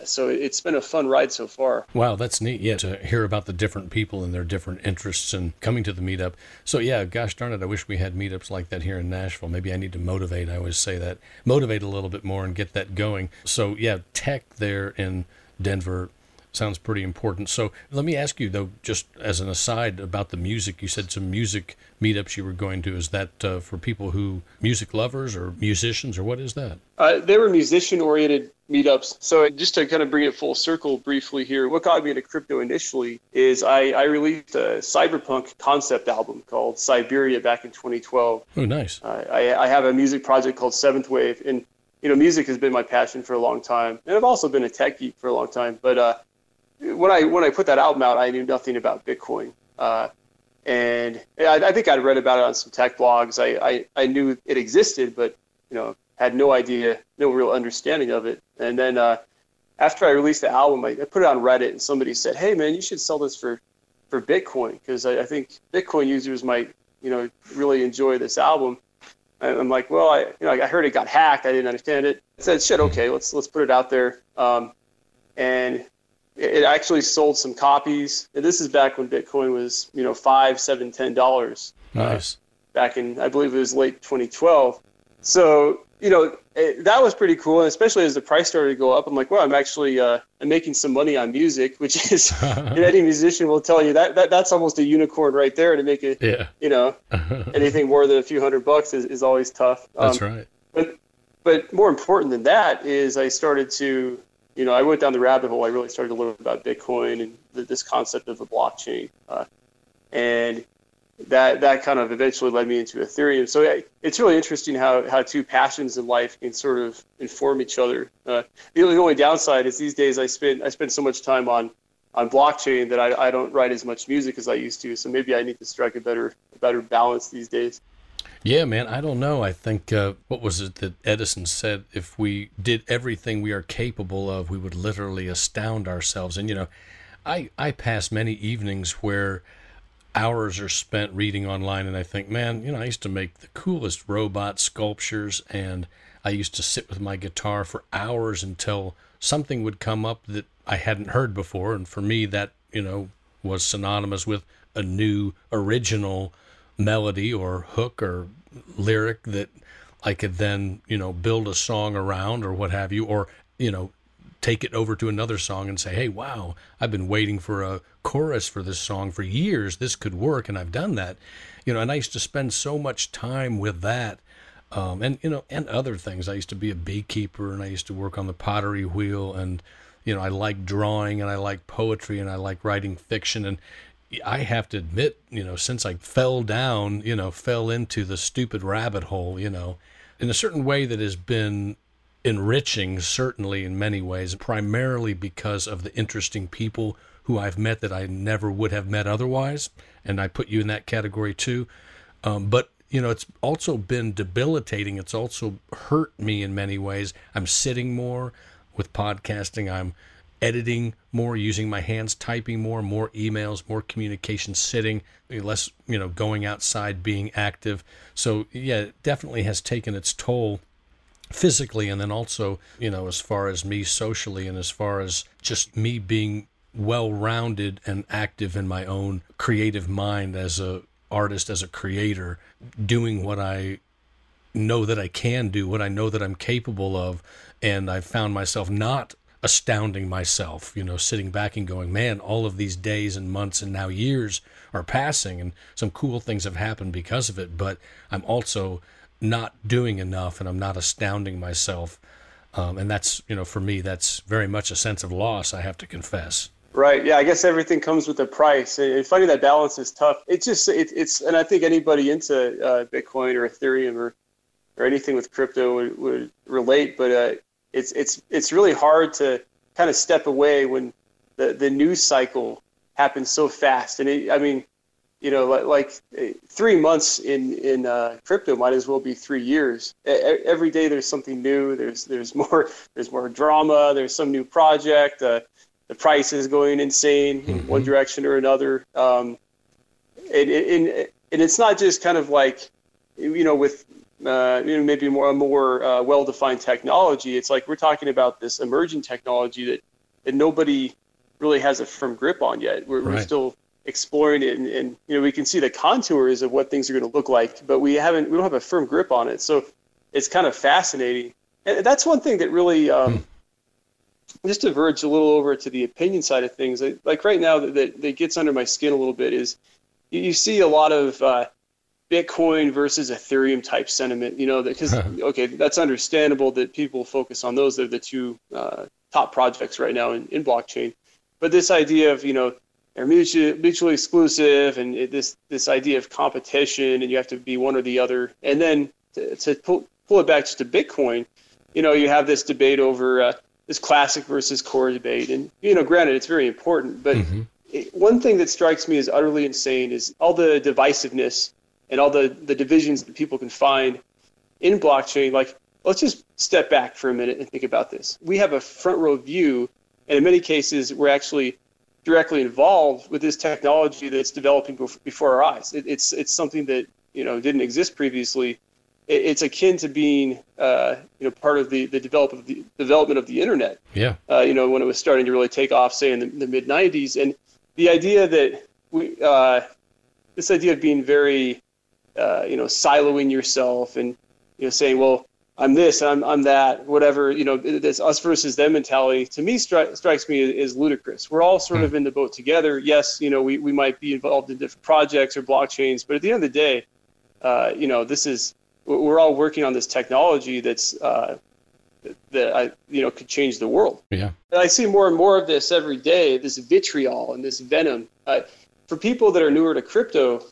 so it's been a fun ride so far. Wow, that's neat. Yeah, to hear about the different people and their different interests and coming to the meetup. So yeah, gosh darn it, I wish we had meetups like that here in Nashville. Maybe I need to motivate. I always say that motivate a little bit more and get that going. So yeah, tech there in Denver sounds pretty important. So let me ask you though, just as an aside about the music. You said some music meetups you were going to. Is that uh, for people who music lovers or musicians, or what is that? Uh, they were musician-oriented meetups. So just to kind of bring it full circle briefly here, what got me into crypto initially is I, I released a cyberpunk concept album called Siberia back in 2012. Oh, nice. Uh, I, I have a music project called Seventh Wave, and you know, music has been my passion for a long time, and I've also been a tech geek for a long time. But uh, when I when I put that album out, I knew nothing about Bitcoin. Uh, and I, I, think I'd read about it on some tech blogs. I, I, I, knew it existed, but you know had no idea, no real understanding of it. And then uh, after I released the album, I, I, put it on Reddit, and somebody said, "Hey man, you should sell this for for Bitcoin because I, I, think Bitcoin users might you know really enjoy this album." And I'm like, "Well, I you know I heard it got hacked. I didn't understand it." I said, "Shit, okay, let's let's put it out there." Um, and it actually sold some copies. And this is back when Bitcoin was, you know, five, seven, ten dollars. Nice. Uh, back in, I believe it was late 2012. So, you know, it, that was pretty cool. And especially as the price started to go up, I'm like, well, I'm actually uh, I'm making some money on music, which is any musician will tell you that, that that's almost a unicorn right there. To make it, yeah. you know, anything more than a few hundred bucks is, is always tough. That's um, right. But but more important than that is I started to you know, I went down the rabbit hole. I really started to learn about Bitcoin and the, this concept of the blockchain, uh, and that that kind of eventually led me into Ethereum. So it's really interesting how how two passions in life can sort of inform each other. Uh, the only downside is these days I spend I spend so much time on on blockchain that I, I don't write as much music as I used to. So maybe I need to strike a better a better balance these days. Yeah, man, I don't know. I think uh, what was it that Edison said? If we did everything we are capable of, we would literally astound ourselves. And you know, I I pass many evenings where hours are spent reading online, and I think, man, you know, I used to make the coolest robot sculptures, and I used to sit with my guitar for hours until something would come up that I hadn't heard before, and for me, that you know was synonymous with a new original melody or hook or lyric that I could then, you know, build a song around or what have you, or, you know, take it over to another song and say, hey, wow, I've been waiting for a chorus for this song for years. This could work, and I've done that. You know, and I used to spend so much time with that. Um, and you know, and other things. I used to be a beekeeper, and I used to work on the pottery wheel, and you know, I like drawing, and I like poetry, and I like writing fiction, and I have to admit, you know, since I fell down, you know, fell into the stupid rabbit hole, you know, in a certain way that has been enriching, certainly in many ways, primarily because of the interesting people who I've met that I never would have met otherwise. And I put you in that category too. Um, but, you know, it's also been debilitating. It's also hurt me in many ways. I'm sitting more with podcasting. I'm editing more, using my hands, typing more, more emails, more communication, sitting, less, you know, going outside, being active. So, yeah, it definitely has taken its toll physically and then also, you know, as far as me socially and as far as just me being well rounded and active in my own creative mind as a artist, as a creator, doing what I know that I can do, what I know that I'm capable of. And I've found myself not astounding myself, you know, sitting back and going, man, all of these days and months and now years are passing and some cool things have happened because of it. But I'm also not doing enough and I'm not astounding myself. Um, and that's, you know, for me, that's very much a sense of loss, I have to confess. Right. Yeah. I guess everything comes with a price. And finding that balance is tough. It's just, it, it's, and I think anybody into uh, Bitcoin or Ethereum or, or anything with crypto would, would relate. But uh, it's, it's, it's really hard to kind of step away when the, the news cycle happens so fast. And it, I mean, you know, like, like three months in in uh, crypto might as well be three years. Every day there's something new. There's there's more there's more drama. There's some new project. Uh, the price is going insane in mm-hmm. one direction or another. Um, and, and, and it's not just kind of like, you know, with uh, you know, maybe more a more uh, well-defined technology. It's like we're talking about this emerging technology that, that nobody really has a firm grip on yet. We're, right. we're still exploring it, and, and, you know, we can see the contours of what things are going to look like, but we haven't, we don't have a firm grip on it. So it's kind of fascinating, and that's one thing that really. Um, hmm just to verge a little over to the opinion side of things, like right now that, that gets under my skin a little bit is you see a lot of uh, Bitcoin versus Ethereum type sentiment. You know, because okay, that's understandable that people focus on those. They're the two uh, top projects right now in, in blockchain. But this idea of you know they're mutually, mutually exclusive, and it, this this idea of competition, and you have to be one or the other, and then to, to pull, pull it back just to Bitcoin, you know, you have this debate over. Uh, this classic versus core debate. And, you know, granted, it's very important, but mm-hmm. it, one thing that strikes me as utterly insane is all the divisiveness and all the, the divisions that people can find in blockchain. Like, let's just step back for a minute and think about this. We have a front row view, and in many cases, we're actually directly involved with this technology that's developing before our eyes. It, it's, it's something that, you know, didn't exist previously it's akin to being uh, you know part of the the development of the development of the internet. Yeah. Uh, you know when it was starting to really take off, say in the, the mid '90s, and the idea that we uh, this idea of being very uh, you know siloing yourself and you know saying well I'm this I'm I'm that whatever you know this us versus them mentality to me stri- strikes me as, as, ludicrous. We're all sort of in the boat together. Yes, you know we we might be involved in different projects or blockchains, but at the end of the day, uh, you know this is we're all working on this technology that's uh, that I you know could change the world. Yeah, and I see more and more of this every day. This vitriol and this venom. Uh, for people that are newer to crypto,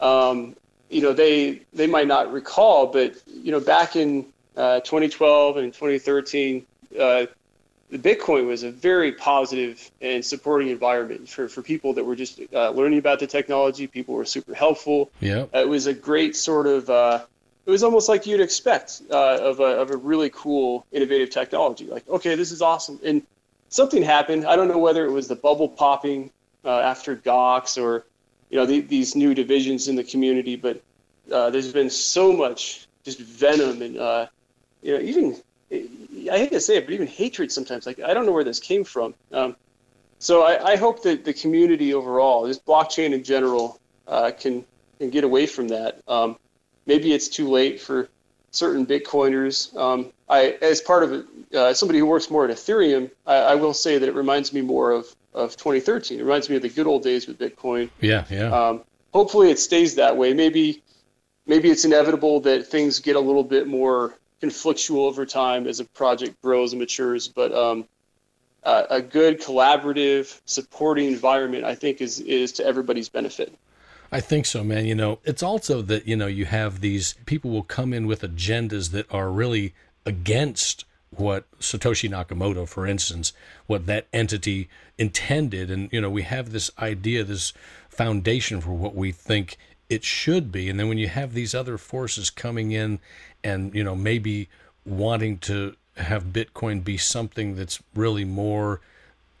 um, you know they they might not recall, but you know back in uh, 2012 and 2013. Uh, the Bitcoin was a very positive and supporting environment for, for people that were just uh, learning about the technology. People were super helpful. Yeah, it was a great sort of uh, it was almost like you'd expect uh, of, a, of a really cool, innovative technology. Like, okay, this is awesome. And something happened. I don't know whether it was the bubble popping uh, after Gox or, you know, the, these new divisions in the community, but uh, there's been so much just venom and, uh, you know, even, I hate to say it, but even hatred sometimes. Like, I don't know where this came from. Um, so I, I, hope that the community overall, this blockchain in general, uh, can, can get away from that. Um, maybe it's too late for certain Bitcoiners. Um, I, as part of uh, somebody who works more at Ethereum, I, I, will say that it reminds me more of, of 2013. It reminds me of the good old days with Bitcoin. Yeah, yeah. Um, hopefully, it stays that way. Maybe, maybe it's inevitable that things get a little bit more conflictual over time as a project grows and matures. But um, uh, a good collaborative, supporting environment, I think, is is to everybody's benefit. I think so, man. You know, it's also that, you know, you have these people will come in with agendas that are really against what Satoshi Nakamoto, for instance, what that entity intended. And, you know, we have this idea, this foundation for what we think it should be. And then when you have these other forces coming in and, you know, maybe wanting to have Bitcoin be something that's really more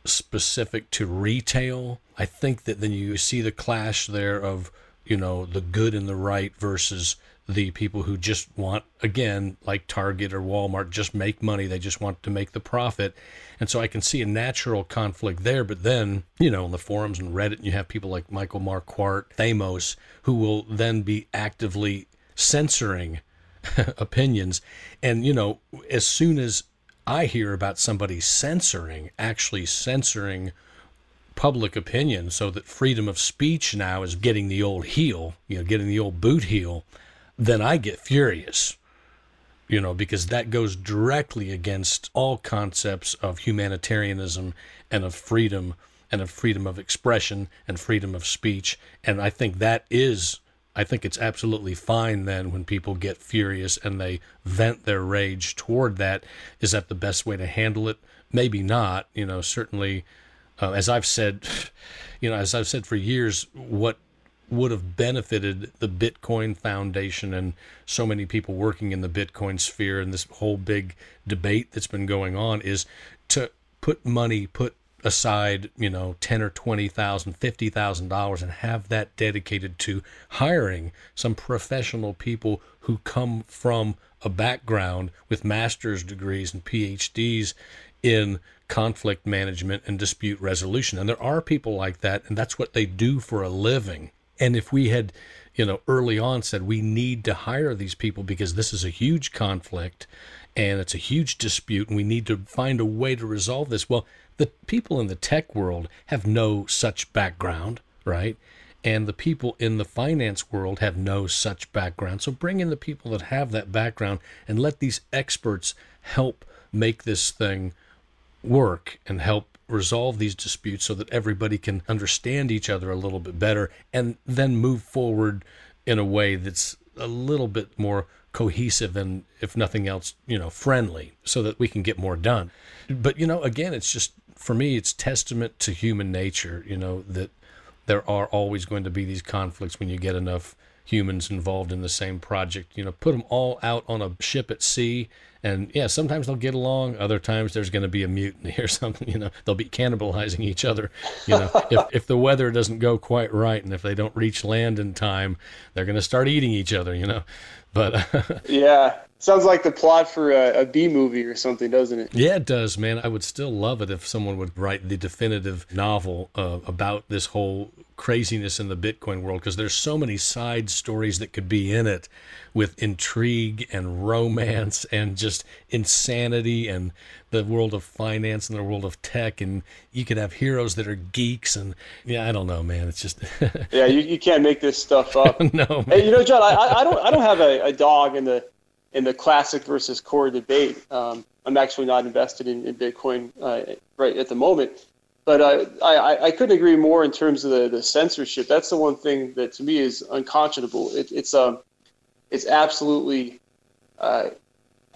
specific to retail. I think that then you see the clash there of, you know, the good and the right versus the people who just want, again, like Target or Walmart, just make money. They just want to make the profit. And so I can see a natural conflict there. But then, you know, in the forums and Reddit, you have people like Michael Marquardt, Theymos, who will then be actively censoring opinions. And, you know, as soon as I hear about somebody censoring, actually censoring public opinion so that freedom of speech now is getting the old heel, you know, getting the old boot heel, then I get furious. You know, because that goes directly against all concepts of humanitarianism and of freedom and of freedom of expression and freedom of speech. And I think that is I think it's absolutely fine then when people get furious and they vent their rage toward that. Is that the best way to handle it? Maybe not. You know, certainly, uh, as I've said, you know, as I've said for years, what would have benefited the Bitcoin Foundation and so many people working in the Bitcoin sphere and this whole big debate that's been going on is to put money, put aside, you know, ten or twenty thousand, fifty thousand dollars, and have that dedicated to hiring some professional people who come from a background with master's degrees and PhDs in conflict management and dispute resolution. And there are people like that, and that's what they do for a living. And if we had, you know, early on said we need to hire these people because this is a huge conflict and it's a huge dispute and we need to find a way to resolve this. Well, the people in the tech world have no such background, right? And the people in the finance world have no such background. So bring in the people that have that background and let these experts help make this thing work and help resolve these disputes so that everybody can understand each other a little bit better and then move forward in a way that's a little bit more cohesive and if nothing else you know friendly so that we can get more done. But you know again it's just for me, it's testament to human nature, you know, that there are always going to be these conflicts when you get enough humans involved in the same project. You know, put them all out on a ship at sea, and yeah, sometimes they'll get along. Other times there's going to be a mutiny or something. You know, they'll be cannibalizing each other. You know, if if the weather doesn't go quite right, and if they don't reach land in time, they're going to start eating each other. You know, but yeah, Sounds like the plot for a, a B movie or something, doesn't it? Yeah, it does, man. I would still love it if someone would write the definitive novel uh, about this whole craziness in the Bitcoin world because there's so many side stories that could be in it with intrigue and romance and just insanity and the world of finance and the world of tech and you could have heroes that are geeks and yeah I don't know man it's just yeah you, you can't make this stuff up no man. hey you know John I, I don't I don't have a, a dog in the in the classic versus core debate. Um, I'm actually not invested in, in Bitcoin uh, right at the moment, but uh, I, I couldn't agree more in terms of the, the censorship. That's the one thing that to me is unconscionable. It, it's um, it's absolutely uh,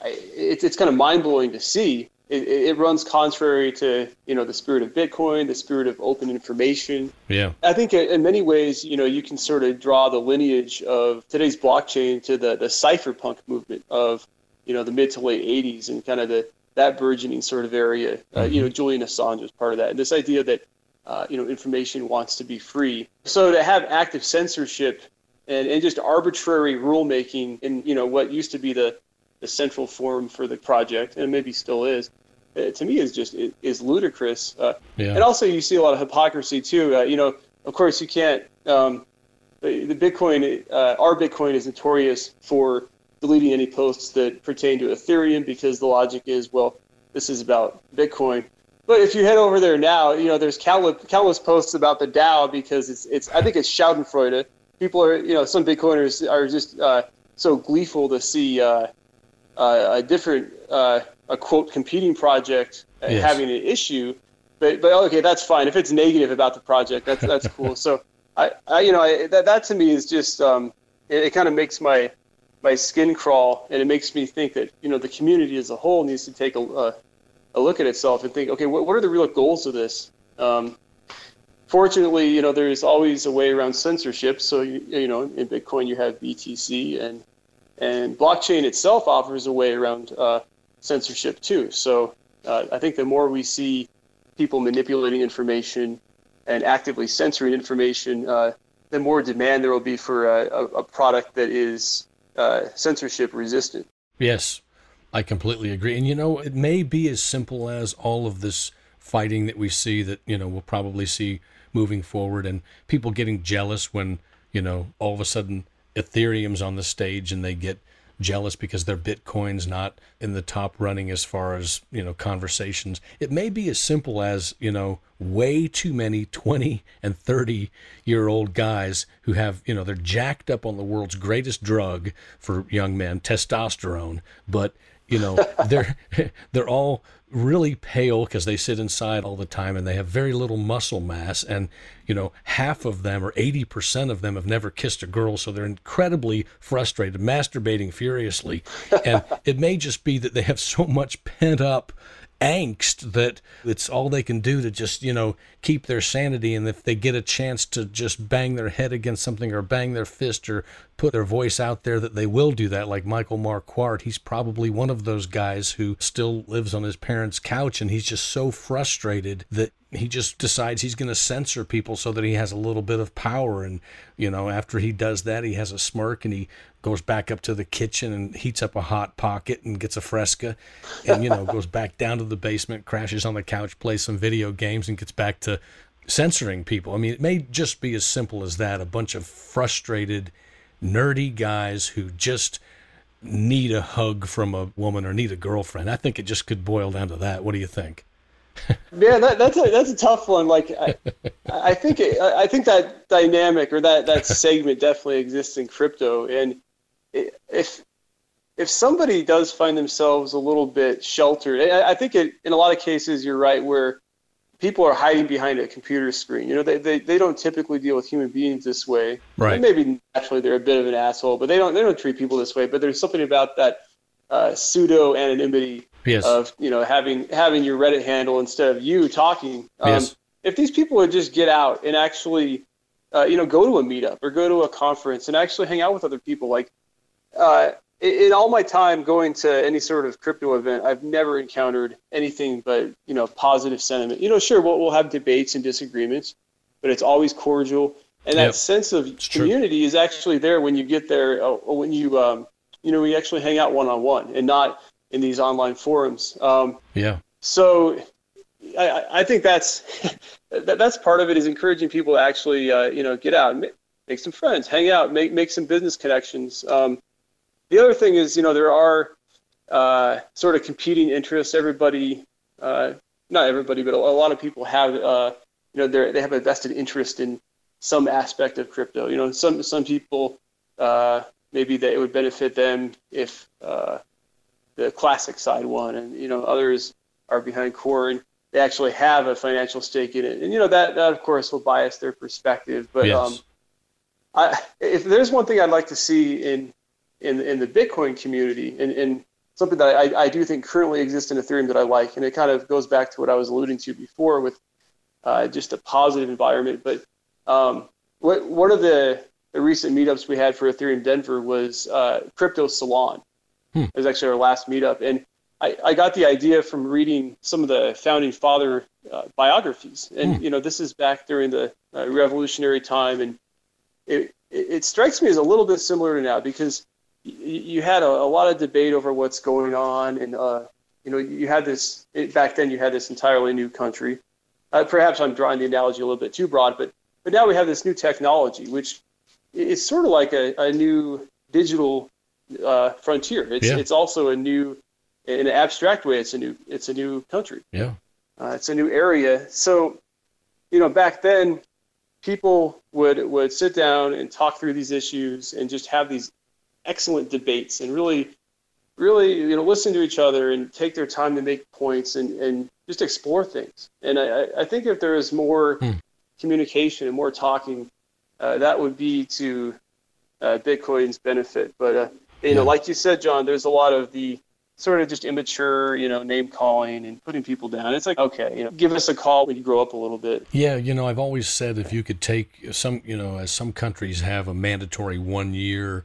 it, it's kind of mind blowing to see it, it runs contrary to you know the spirit of Bitcoin, the spirit of open information. Yeah, I think in many ways, you know, you can sort of draw the lineage of today's blockchain to the the cypherpunk movement of you know the mid to late '80s and kind of the that burgeoning sort of area. Mm-hmm. Uh, you know. Julian Assange was part of that, and this idea that uh, you know information wants to be free. So to have active censorship and, and just arbitrary rulemaking in you know what used to be the the central forum for the project, and maybe still is, uh, to me is just is ludicrous. Uh, yeah. And also, you see a lot of hypocrisy too. Uh, you know, of course, you can't. Um, the, Bitcoin, uh, our Bitcoin is notorious for deleting any posts that pertain to Ethereum because the logic is, well, this is about Bitcoin. But if you head over there now, you know there's countless, countless posts about the DAO because it's it's I think it's Schadenfreude. People are you know some Bitcoiners are just uh, so gleeful to see uh, uh, a different uh, a quote competing project yes. having an issue. But but okay, that's fine. If it's negative about the project, that's that's cool. So I, I you know I, that that to me is just um, it, it kind of makes my my skin crawl, and it makes me think that you know the community as a whole needs to take a, a a look at itself and think, okay, what, what are the real goals of this? Um, fortunately, you know, there's always a way around censorship. So, you, you know, in Bitcoin, you have BTC, and and blockchain itself offers a way around uh, censorship too. So, uh, I think the more we see people manipulating information and actively censoring information, uh, the more demand there will be for a, a, a product that is uh, censorship resistant. Yes, I completely agree. And you know, it may be as simple as all of this fighting that we see that, you know, we'll probably see moving forward and people getting jealous when, you know, all of a sudden Ethereum's on the stage and they get jealous because their Bitcoin's not in the top running as far as, you know, conversations. It may be as simple as, you know, way too many 20 and 30 year old guys who have, you know, they're jacked up on the world's greatest drug for young men, testosterone, but you know they're they're all really pale because they sit inside all the time and they have very little muscle mass. And you know half of them or 80% of them have never kissed a girl so they're incredibly frustrated masturbating furiously. And it may just be that they have so much pent up angst that it's all they can do to just you know keep their sanity and if they get a chance to just bang their head against something or bang their fist or put their voice out there that they will do that like michael marquardt. He's probably one of those guys who still lives on his parents couch and he's just so frustrated that he just decides he's going to censor people so that he has a little bit of power. And you know after he does that he has a smirk and he goes back up to the kitchen and heats up a hot pocket and gets a fresca and you know goes back down to the basement crashes on the couch plays some video games and gets back to censoring people. I mean it may just be as simple as that a bunch of frustrated nerdy guys who just need a hug from a woman or need a girlfriend. I think it just could boil down to that. What do you think? Yeah, that, that's a that's a tough one. Like, I, I think it, I think that dynamic or that that segment definitely exists in crypto, and if if somebody does find themselves a little bit sheltered, I, I think it, in a lot of cases you're right where people are hiding behind a computer screen. You know, they, they, they don't typically deal with human beings this way. Right. And maybe naturally they're a bit of an asshole, but they don't they don't treat people this way. But there's something about that uh, pseudo anonymity yes. of you know having having your Reddit handle instead of you talking. Um, yes. If these people would just get out and actually, uh, you know, go to a meetup or go to a conference and actually hang out with other people, like uh, in all my time going to any sort of crypto event, I've never encountered anything but you know positive sentiment. You know, sure we'll, we'll have debates and disagreements, but it's always cordial, and that yep. sense of it's community true. is actually there when you get there. Uh, when you um, you know we actually hang out one on one and not in these online forums. Um, yeah. So I, I think that's that, that's part of it is encouraging people to actually uh, you know get out and make, make, some friends, hang out, make make some business connections. Um, the other thing is you know there are uh, sort of competing interests. Everybody, uh, not everybody, but a, a, lot of people have uh, you know they they have a vested interest in some aspect of crypto. You know, some some people uh, maybe that it would benefit them if uh, the classic side won, and you know others are behind core and they actually have a financial stake in it. And you know that that of course will bias their perspective. But yes. um, I, if there's one thing I'd like to see in in in the Bitcoin community, and, and something that I, I do think currently exists in Ethereum that I like, and it kind of goes back to what I was alluding to before with uh, just a positive environment. But um, what, one of the, the recent meetups we had for Ethereum Denver was uh, Crypto Salon. Hmm. It was actually our last meetup, and I, I got the idea from reading some of the founding father uh, biographies, and hmm. you know this is back during the uh, revolutionary time, and it, it, it strikes me as a little bit similar to now because you had a, a, lot of debate over what's going on, and uh, you know you had this it, back then you had this entirely new country. Uh, perhaps I'm drawing the analogy a little bit too broad, but but now we have this new technology, which is sort of like a, a new digital uh, frontier. It's Yeah. it's also a new, in an abstract way, it's a new it's a new country. Yeah. Uh, it's a new area. So, you know, back then, people would would sit down and talk through these issues and just have these excellent debates and really, really, you know, listen to each other and take their time to make points and, and just explore things. And I, I- think if there is more Hmm. communication and more talking, uh, that would be to uh, Bitcoin's benefit. But uh, you know, like you said, John, there's a lot of the sort of just immature, you know, name calling and putting people down. It's like, okay, you know, give us a call when you grow up a little bit. Yeah, you know, I've always said if you could take some, you know, as some countries have a mandatory one year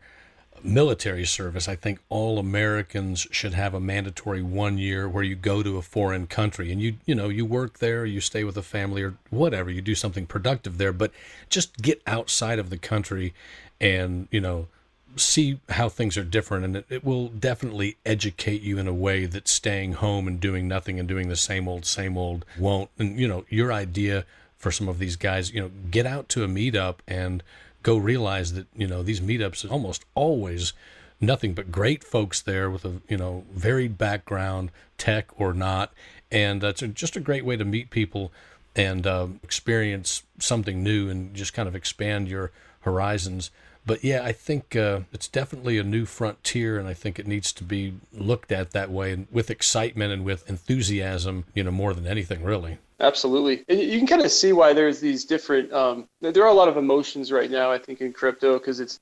military service, I think all Americans should have a mandatory one year where you go to a foreign country and you, you know, you work there, you stay with a family or whatever, you do something productive there, but just get outside of the country and, you know, see how things are different and it, it will definitely educate you in a way that staying home and doing nothing and doing the same old same old won't. And you know your idea for some of these guys you know get out to a meetup and go realize that you know these meetups are almost always nothing but great folks there with a you know varied background tech or not and it's a, just a great way to meet people and um, experience something new and just kind of expand your horizons but yeah, I think uh, it's definitely a new frontier, and I think it needs to be looked at that way, and with excitement and with enthusiasm, you know, more than anything, really. Absolutely. And you can kind of see why there's these different, um, there are a lot of emotions right now, I think, in crypto because it's,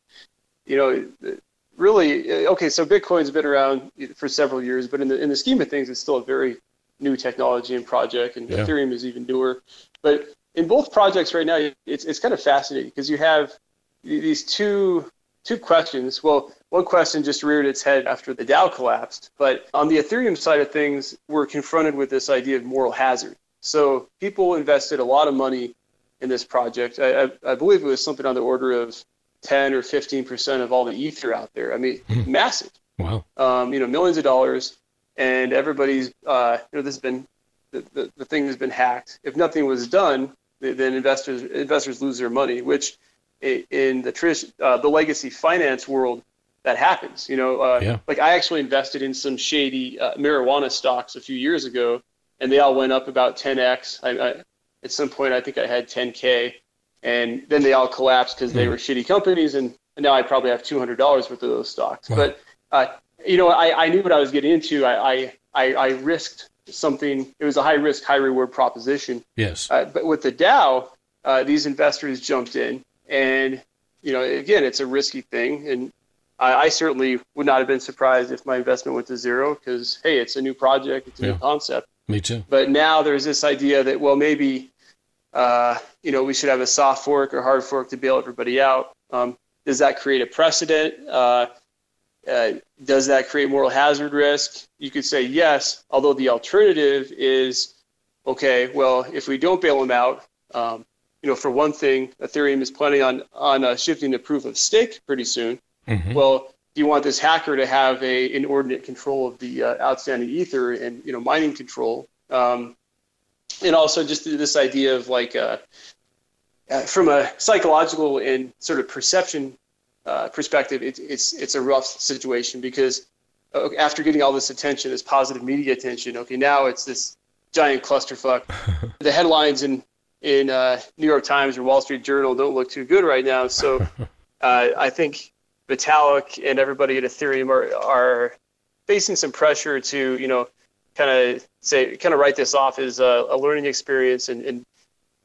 you know, really, okay, so Bitcoin's been around for several years, but in the, in the scheme of things, it's still a very new technology and project, and Yeah. Ethereum is even newer. But in both projects right now, it's, it's kind of fascinating because you have these two two questions. Well, one question just reared its head after the DAO collapsed, but on the Ethereum side of things, we're confronted with this idea of moral hazard. So people invested a lot of money in this project. I, I, I believe it was something on the order of 10 or 15 percent of all the ether out there. I mean, massive. Wow. Um, you know, millions of dollars, and everybody's, uh, you know, this has been the, the, the thing has been hacked. If nothing was done, then investors investors lose their money, which in the uh, the legacy finance world that happens. You know, uh, Yeah. like I actually invested in some shady uh, marijuana stocks a few years ago, and they all went up about 10x. I, I, at some point, I think I had 10k, and then they all collapsed because they Hmm. were shitty companies, and now I probably have $200 worth of those stocks. Wow. But uh, you know, I, I knew what I was getting into. I, I, I, I risked something. It was a high risk, high reward proposition. Yes. Uh, but with the DAO, uh, these investors jumped in, and you know, again, it's a risky thing, and I, I certainly would not have been surprised if my investment went to zero because hey, it's a new project, it's a Yeah. new concept. Me too. But now there's this idea that well, maybe uh, you know we should have a soft fork or hard fork to bail everybody out. Um, does that create a precedent? Uh, uh, does that create moral hazard risk? You could say yes, although the alternative is okay. Well, if we don't bail them out, um, you know, for one thing, Ethereum is planning on on uh, shifting to proof of stake pretty soon. Mhm. Well, do you want this hacker to have a inordinate control of the uh, outstanding ether and you know mining control? Um, and also just this idea of like uh, uh, from a psychological and sort of perception uh, perspective, it, it's it's a rough situation because uh, after getting all this attention, this positive media attention, okay, now it's this giant clusterfuck. the headlines in in uh, New York Times or Wall Street Journal don't look too good right now. So uh, I think Vitalik and everybody at Ethereum are are facing some pressure to you know kind of say kind of write this off as a, a learning experience and, and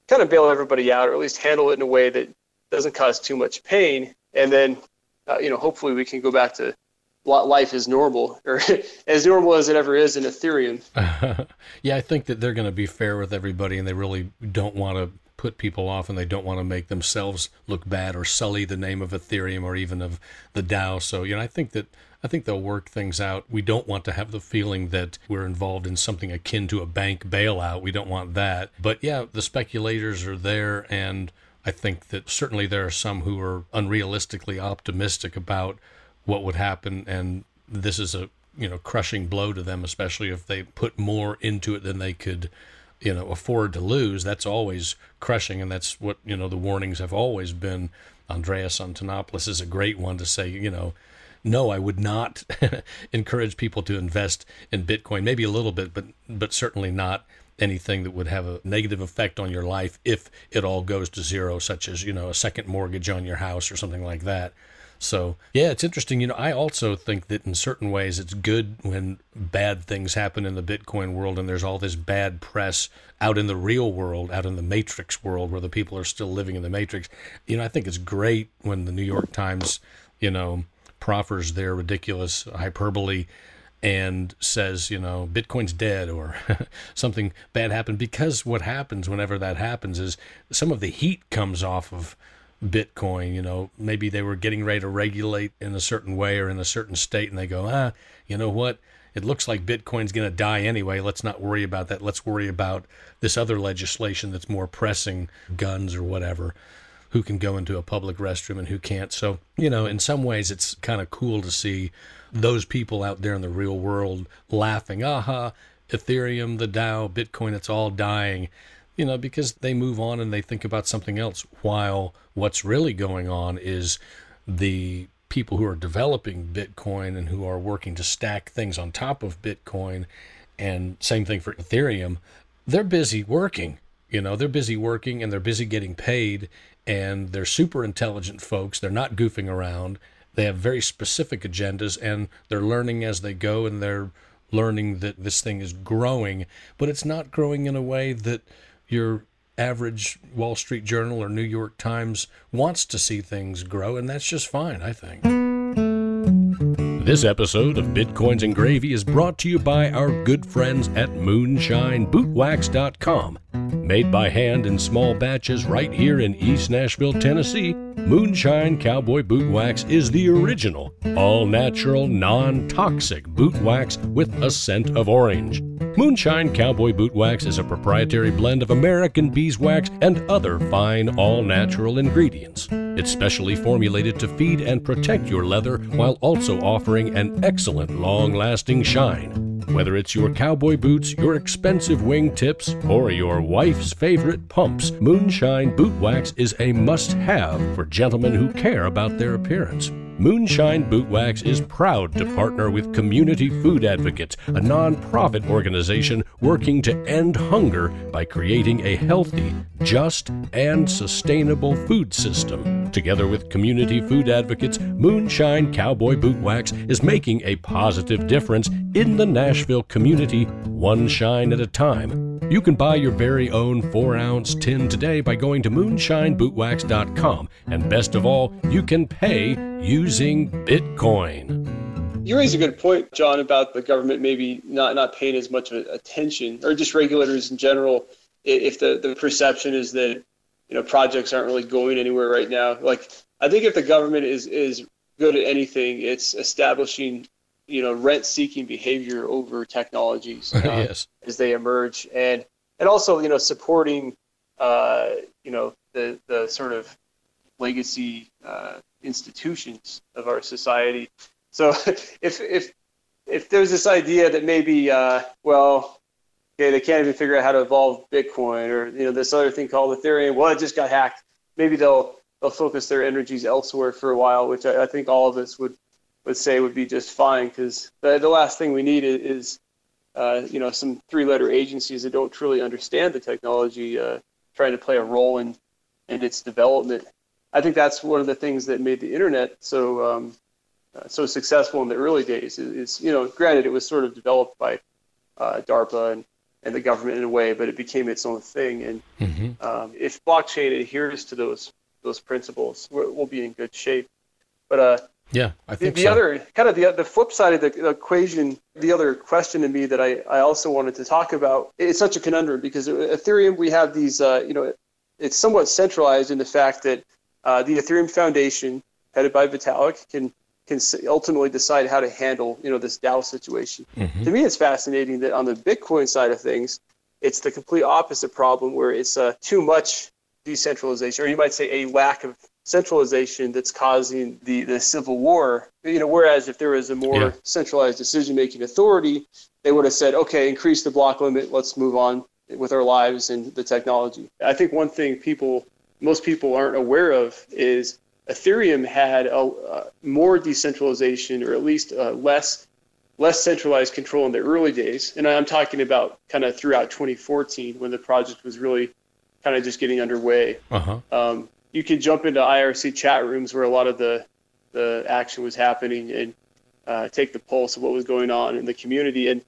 kind of bail everybody out or at least handle it in a way that doesn't cause too much pain and then uh, you know hopefully we can go back to li- life as normal or as normal as it ever is in Ethereum. yeah, I think that they're going to be fair with everybody, and they really don't want to put people off, and they don't want to make themselves look bad or sully the name of Ethereum or even of the DAO. So, you know, I think that I think they'll work things out. We don't want to have the feeling that we're involved in something akin to a bank bailout. We don't want that. But yeah, the speculators are there, and I think that certainly there are some who are unrealistically optimistic about what would happen, and this is a you know crushing blow to them, especially if they put more into it than they could you know afford to lose. That's always crushing, and that's what you know the warnings have always been. Andreas Antonopoulos is a great one to say, you know, no, I would not encourage people to invest in Bitcoin. Maybe a little bit, but but certainly not anything that would have a negative effect on your life if it all goes to zero, such as you know a second mortgage on your house or something like that. So, yeah, it's interesting. You know, I also think that in certain ways it's good when bad things happen in the Bitcoin world and there's all this bad press out in the real world, out in the matrix world where the people are still living in the matrix. You know, I think it's great when the New York Times, you know, proffers their ridiculous hyperbole and says, you know, Bitcoin's dead or something bad happened because what happens whenever that happens is some of the heat comes off of Bitcoin. You know, maybe they were getting ready to regulate in a certain way or in a certain state, and they go, ah, you know what? It looks like Bitcoin's going to die anyway. Let's not worry about that. Let's worry about this other legislation that's more pressing, guns or whatever. Who can go into a public restroom and who can't. So, you know, in some ways, it's kind of cool to see those people out there in the real world laughing, aha, Ethereum, the DAO, Bitcoin, it's all dying you know, because they move on and they think about something else. While what's really going on is the people who are developing Bitcoin and who are working to stack things on top of Bitcoin, and same thing for Ethereum, they're busy working. You know, they're busy working and they're busy getting paid, and they're super intelligent folks. They're not goofing around. They have very specific agendas and they're learning as they go and they're learning that this thing is growing, but it's not growing in a way that your average Wall Street Journal or New York Times wants to see things grow, and that's just fine, I think. This episode of Bitcoins and Gravy is brought to you by our good friends at MoonshineBootwax.com. Made by hand in small batches right here in East Nashville, Tennessee, Moonshine Cowboy Boot Wax is the original, all natural, non toxic boot wax with a scent of orange. Moonshine Cowboy Boot Wax is a proprietary blend of American beeswax and other fine, all natural ingredients. It's specially formulated to feed and protect your leather while also offering an excellent long lasting shine. Whether it's your cowboy boots, your expensive wingtips, or your wife's favorite pumps, Moonshine Boot Wax is a must have for gentlemen who care about their appearance. Moonshine Boot Wax is proud to partner with Community Food Advocates, a nonprofit organization working to end hunger by creating a healthy, just, and sustainable food system. Together with Community Food Advocates, Moonshine Cowboy Boot Wax is making a positive difference in the Nashville community, one shine at a time. You can buy your very own 4 ounce tin today by going to moonshinebootwax.com. And best of all, you can pay using Bitcoin. You raise a good point, John, about the government maybe not, not paying as much attention, or just regulators in general, if the, the perception is that you know projects aren't really going anywhere right now. Like I think if the government is is good at anything, it's establishing you know rent-seeking behavior over technologies uh, yes. as they emerge, and and also you know supporting uh, you know the the sort of legacy uh, institutions of our society. So if if if there's this idea that maybe uh, well okay they can't even figure out how to evolve Bitcoin or you know this other thing called Ethereum well it just got hacked maybe they'll they'll focus their energies elsewhere for a while which I, I think all of us would would say would be just fine because the, the last thing we need is, uh, you know, some three-letter agencies that don't truly understand the technology uh, trying to play a role in, in its development. I think that's one of the things that made the internet so um, uh, so successful in the early days. Is, is, you know, granted, it was sort of developed by uh, DARPA and, and the government in a way, but it became its own thing. And mm-hmm. um, if blockchain adheres to those those principles, we'll be in good shape. But uh, yeah, I think the, the so. other kind of the the flip side of the, the, equation, the other question to me that I, I also wanted to talk about, it's such a conundrum because Ethereum we have these uh, you know it's somewhat centralized in the fact that uh, the Ethereum Foundation, headed by Vitalik, can can ultimately decide how to handle you know this DAO situation. Mm-hmm. To me, it's fascinating that on the Bitcoin side of things, it's the complete opposite problem where it's uh, too much decentralization, or you might say a lack of centralization that's causing the, the civil war. You know, whereas if there was a more yeah. centralized decision-making authority, they would have said, okay, increase the block limit, let's move on with our lives and the technology. I think one thing people, most people aren't aware of is Ethereum had a, uh, more decentralization, or at least uh, less less centralized control in the early days. And I'm talking about kind of throughout 2014 when the project was really kind of just getting underway. Uh-huh. Um, you could jump into IRC chat rooms where a lot of the the action was happening and uh, take the pulse of what was going on in the community. And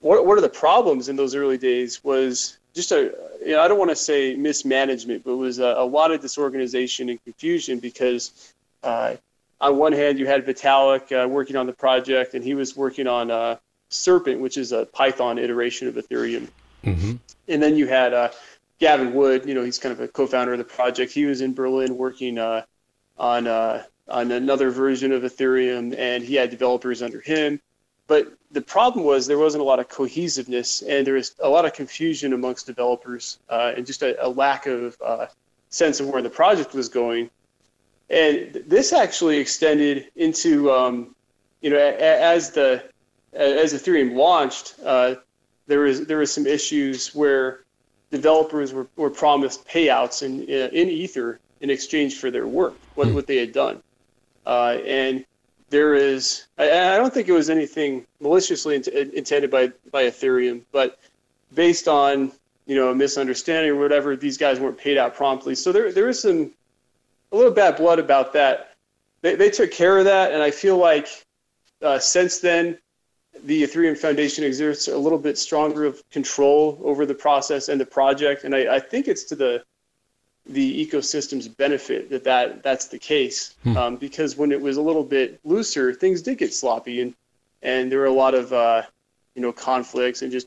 what, one of the problems in those early days was just a, you know, I don't want to say mismanagement, but it was a, a lot of disorganization and confusion because uh, on one hand you had Vitalik uh, working on the project and he was working on uh, Serpent, which is a Python iteration of Ethereum. Mm-hmm. And then you had uh, Gavin Wood, you know, he's kind of a co-founder of the project. He was in Berlin working uh, on uh, on another version of Ethereum, and he had developers under him. But the problem was there wasn't a lot of cohesiveness, and there was a lot of confusion amongst developers, uh, and just a, a lack of uh, sense of where the project was going. And this actually extended into, um, you know, as the as Ethereum launched, uh, there was there was some issues where developers were, were promised payouts in in Ether in exchange for their work, what, hmm. what they had done. Uh, and there is, I, I, don't think it was anything maliciously int- intended by, by Ethereum, but based on, you know, a misunderstanding or whatever, these guys weren't paid out promptly. So there, there is some, a little bad blood about that. They, they took care of that, and I feel like uh, since then, the Ethereum Foundation exerts a little bit stronger of control over the process and the project, and I, I think it's to the the ecosystem's benefit that, that that's the case. Hmm. Um, because when it was a little bit looser, things did get sloppy and, and there were a lot of, uh, you know, conflicts and just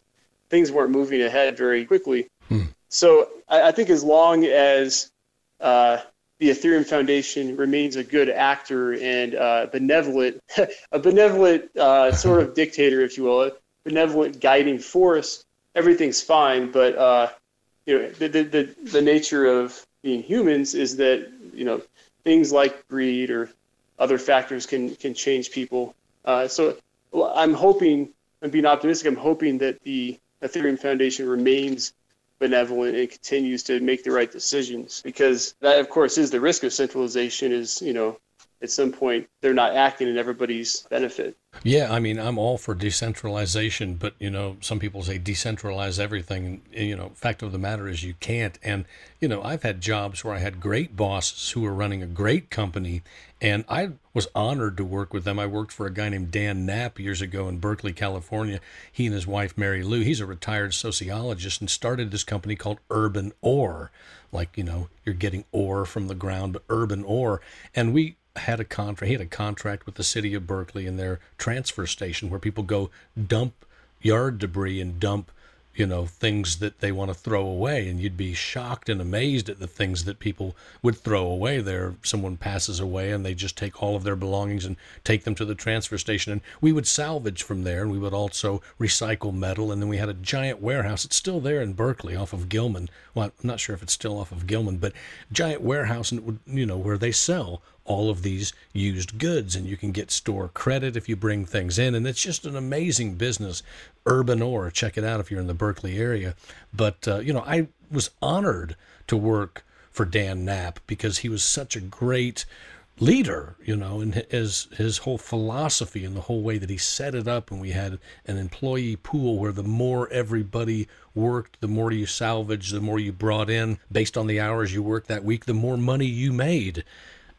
things weren't moving ahead very quickly. Hmm. So I, I, think as long as uh, the Ethereum Foundation remains a good actor and uh, benevolent, a benevolent uh, sort of dictator, if you will, a benevolent guiding force, everything's fine. But uh, you know, the, the, the nature of being humans is that, you know, things like greed or other factors can, can change people. Uh, so I'm hoping, I'm being optimistic, I'm hoping that the Ethereum Foundation remains benevolent and continues to make the right decisions because that of course is the risk of centralization is you know at some point they're not acting in everybody's benefit yeah, I mean, I'm all for decentralization, but you know, some people say decentralize everything. And, you know, fact of the matter is you can't. And you know, I've had jobs where I had great bosses who were running a great company, and I was honored to work with them. I worked for a guy named Dan Knapp years ago in Berkeley, California. He and his wife Mary Lou. He's a retired sociologist and started this company called Urban Ore. Like you know, you're getting ore from the ground, but urban ore. And we had a contract. He had a contract with the city of Berkeley and their transfer station where people go dump yard debris and dump you know, things that they want to throw away. And you'd be shocked and amazed at the things that people would throw away there. Someone passes away and they just take all of their belongings and take them to the transfer station. And we would salvage from there and we would also recycle metal. And then we had a giant warehouse. It's still there in Berkeley off of Gilman. Well, I'm not sure if it's still off of Gilman, but giant warehouse, and it would, you know, where they sell all of these used goods. And you can get store credit if you bring things in. And it's just an amazing business urban ore check it out if you're in the berkeley area. But uh, you know i was honored to work for dan knapp because he was such a great leader you know and his his whole philosophy and the whole way that he set it up. And we had an employee pool where the more everybody worked the more you salvaged the more you brought in based on the hours you worked that week the more money you made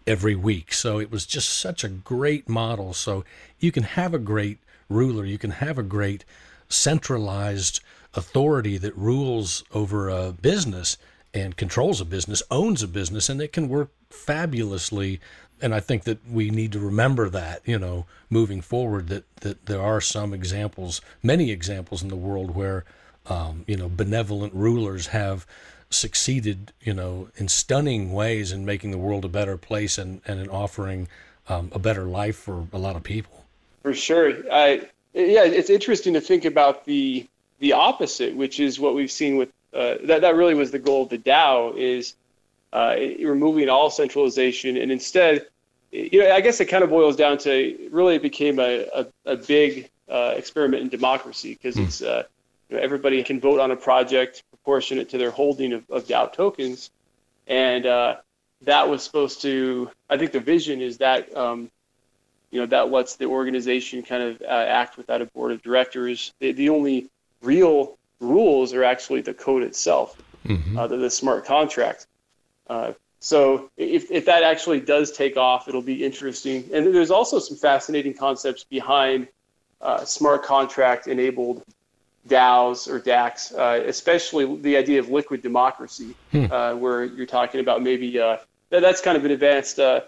every week. So it was just such a great model. So you can have a great ruler, you can have a great centralized authority that rules over a business and controls a business, owns a business, and it can work fabulously. And I think that we need to remember that, you know, moving forward, that, that there are some examples, many examples in the world where, um, you know, benevolent rulers have succeeded, you know, in stunning ways in making the world a better place and, and in offering um, a better life for a lot of people. For sure. I, yeah, it's interesting to think about the the opposite, which is what we've seen with uh, that. That really was the goal of the DAO is uh, removing all centralization, and instead, you know, I guess it kind of boils down to really it became a a, a big uh, experiment in democracy because mm. it's uh, you know, everybody can vote on a project proportionate to their holding of, of DAO tokens. And uh, that was supposed to. I think the vision is that um, you know that lets the organization kind of uh, act without a board of directors. The, the only real rules are actually the code itself, mm-hmm. uh, the, the, smart contract. Uh, so if, if that actually does take off, it'll be interesting. And there's also some fascinating concepts behind uh, smart contract enabled DAOs or DACs, uh, especially the idea of liquid democracy, hmm. uh, where you're talking about maybe uh, that, that's kind of an advanced uh,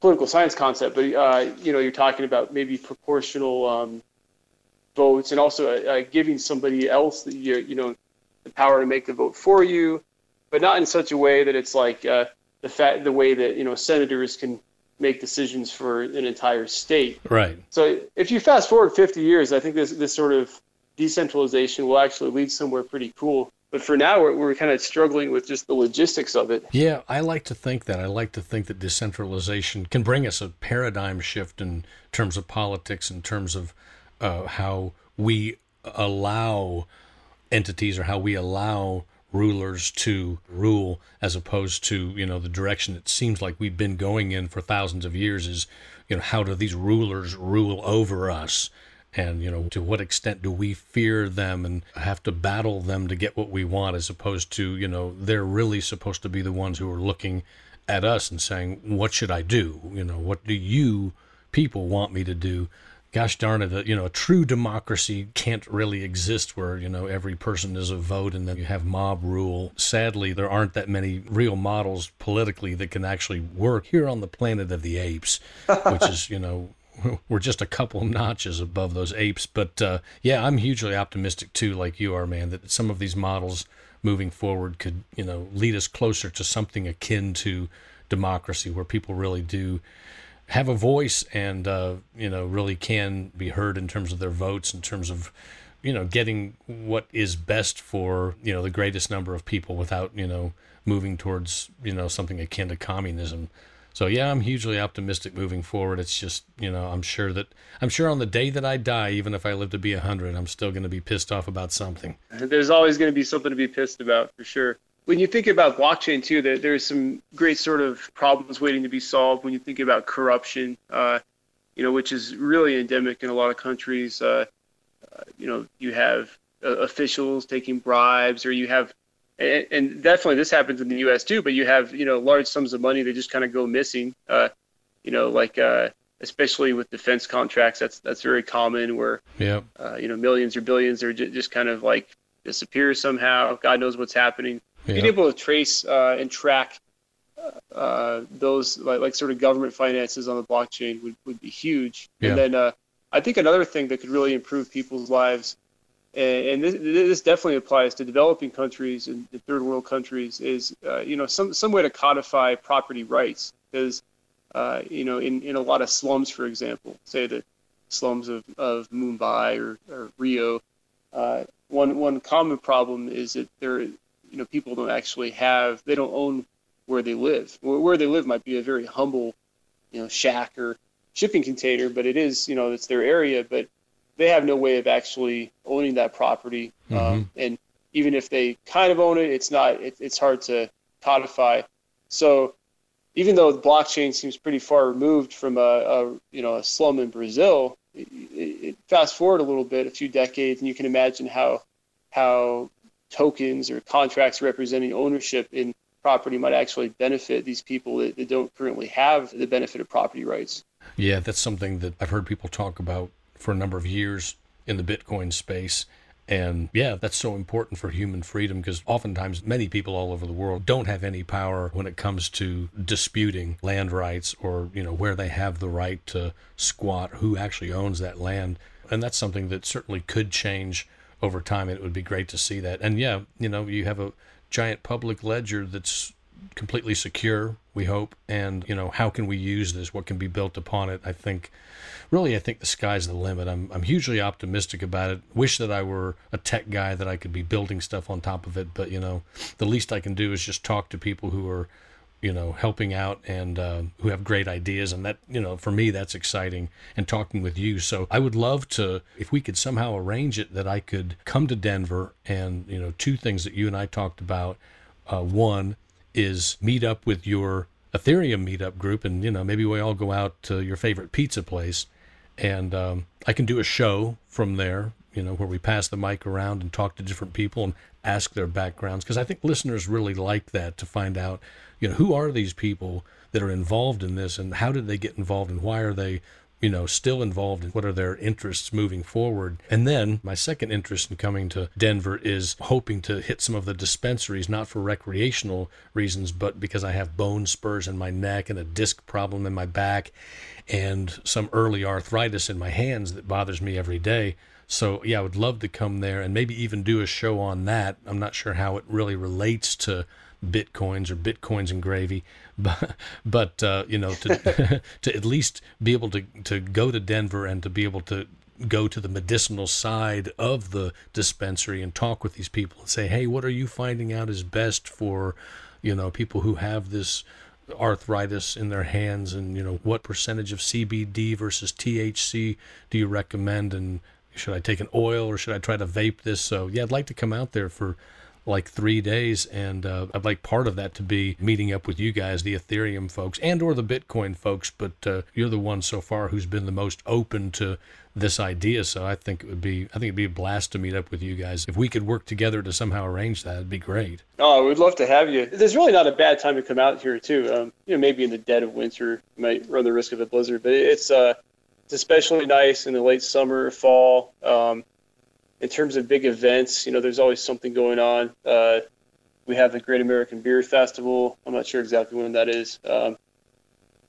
political science concept, but uh, you know you're talking about maybe proportional um, votes and also giving somebody else the you know the power to make the vote for you, but not in such a way that it's like the fact the way that you know senators can make decisions for an entire state. Right. So if you fast forward 50 years, I think this this sort of decentralization will actually lead somewhere pretty cool. But for now, we're, we're kind of struggling with just the logistics of it. Yeah, I like to think that. I like to think that decentralization can bring us a paradigm shift in terms of politics, in terms of uh, how we allow entities or how we allow rulers to rule as opposed to you know the direction it seems like we've been going in for thousands of years is you know how do these rulers rule over us and you know to what extent do we fear them and have to battle them to get what we want as opposed to you know they're really supposed to be the ones who are looking at us and saying what should i do you know what do you people want me to do gosh darn it, uh, you know, a true democracy can't really exist where, you know, every person is a vote and then you have mob rule. Sadly, there aren't that many real models politically that can actually work here on the planet of the apes, which is, you know, we're just a couple notches above those apes. But uh, yeah, I'm hugely optimistic too, like you are, man, that some of these models moving forward could, you know, lead us closer to something akin to democracy where people really do have a voice and uh, you know really can be heard in terms of their votes in terms of you know getting what is best for you know the greatest number of people without you know moving towards you know something akin to communism so yeah i'm hugely optimistic moving forward it's just you know i'm sure that i'm sure on the day that i die even if i live to be a 100 i'm still going to be pissed off about something there's always going to be something to be pissed about for sure when you think about blockchain too, there, there's some great sort of problems waiting to be solved. When you think about corruption, uh, you know, which is really endemic in a lot of countries. Uh, uh, you know, you have uh, officials taking bribes, or you have, and, and, definitely this happens in the U.S. too. But you have, you know, large sums of money that just kind of go missing. Uh, you know, like uh, especially with defense contracts, that's that's very common. Where, yeah, you know, millions or billions are j- just kind of like disappear somehow. God knows what's happening yeah. being able to trace uh, and track uh, those like, like sort of government finances on the blockchain would, would be huge. Yeah. And then uh, I think another thing that could really improve people's lives, and, this, this, definitely applies to developing countries and third world countries, is uh, you know some some way to codify property rights because uh, you know in, in a lot of slums, for example, say the slums of, of Mumbai or, or Rio, uh, one one common problem is that there you know people don't actually have they don't own where they live. Where they live might be a very humble, you know, shack or shipping container, but it is you know it's their area, but they have no way of actually owning that property. Um, mm-hmm. Um, and even if they kind of own it, it's not it, it's hard to codify. So even though the blockchain seems pretty far removed from a, a you know a slum in Brazil, it, it, fast forward a little bit, a few decades, and you can imagine how how tokens or contracts representing ownership in property might actually benefit these people that, that don't currently have the benefit of property rights. Yeah, that's something that I've heard people talk about for a number of years in the Bitcoin space. And yeah, that's so important for human freedom because oftentimes many people all over the world don't have any power when it comes to disputing land rights or, you know, where they have the right to squat, who actually owns that land. And that's something that certainly could change over time. It would be great to see that. And yeah, you know, you have a giant public ledger that's completely secure, we hope. And, you know, how can we use this? What can be built upon it? I think, really, I think the sky's the limit. I'm, I'm hugely optimistic about it. Wish that I were a tech guy that I could be building stuff on top of it. But, you know, the least I can do is just talk to people who are you know, helping out and uh, who have great ideas. And that, you know, for me, that's exciting and talking with you. So I would love to, if we could somehow arrange it, that I could come to Denver and, you know, two things that you and I talked about. Uh, one is meet up with your Ethereum meetup group, and you know maybe we all go out to your favorite pizza place, and um, I can do a show from there. You know where we pass the mic around and talk to different people and ask their backgrounds because I think listeners really like that to find out, you know, who are these people that are involved in this and how did they get involved and why are they you know, still involved in what are their interests moving forward. And then my second interest in coming to Denver is hoping to hit some of the dispensaries, not for recreational reasons, but because I have bone spurs in my neck and a disc problem in my back and some early arthritis in my hands that bothers me every day. So, yeah, I would love to come there and maybe even do a show on that. I'm not sure how it really relates to bitcoins or bitcoins and gravy, but but uh, you know to to at least be able to to go to Denver and to be able to go to the medicinal side of the dispensary and talk with these people and say, hey, what are you finding out is best for you know people who have this arthritis in their hands and you know what percentage of CBD versus THC do you recommend? And should I take an oil or should I try to vape this? So yeah I'd like to come out there for like three days, and uh, I'd like part of that to be meeting up with you guys, the Ethereum folks, and or the Bitcoin folks. But uh, you're the one so far who's been the most open to this idea. So I think it would be I think it'd be a blast to meet up with you guys. If we could work together to somehow arrange that, it'd be great. Oh, we'd love to have you. There's really not a bad time to come out here too. Um, you know, maybe in the dead of winter, you might run the risk of a blizzard, but it's uh, it's especially nice in the late summer, fall. Um, in terms of big events, you know, there's always something going on. Uh, we have the Great American Beer Festival. I'm not sure exactly when that is. Um,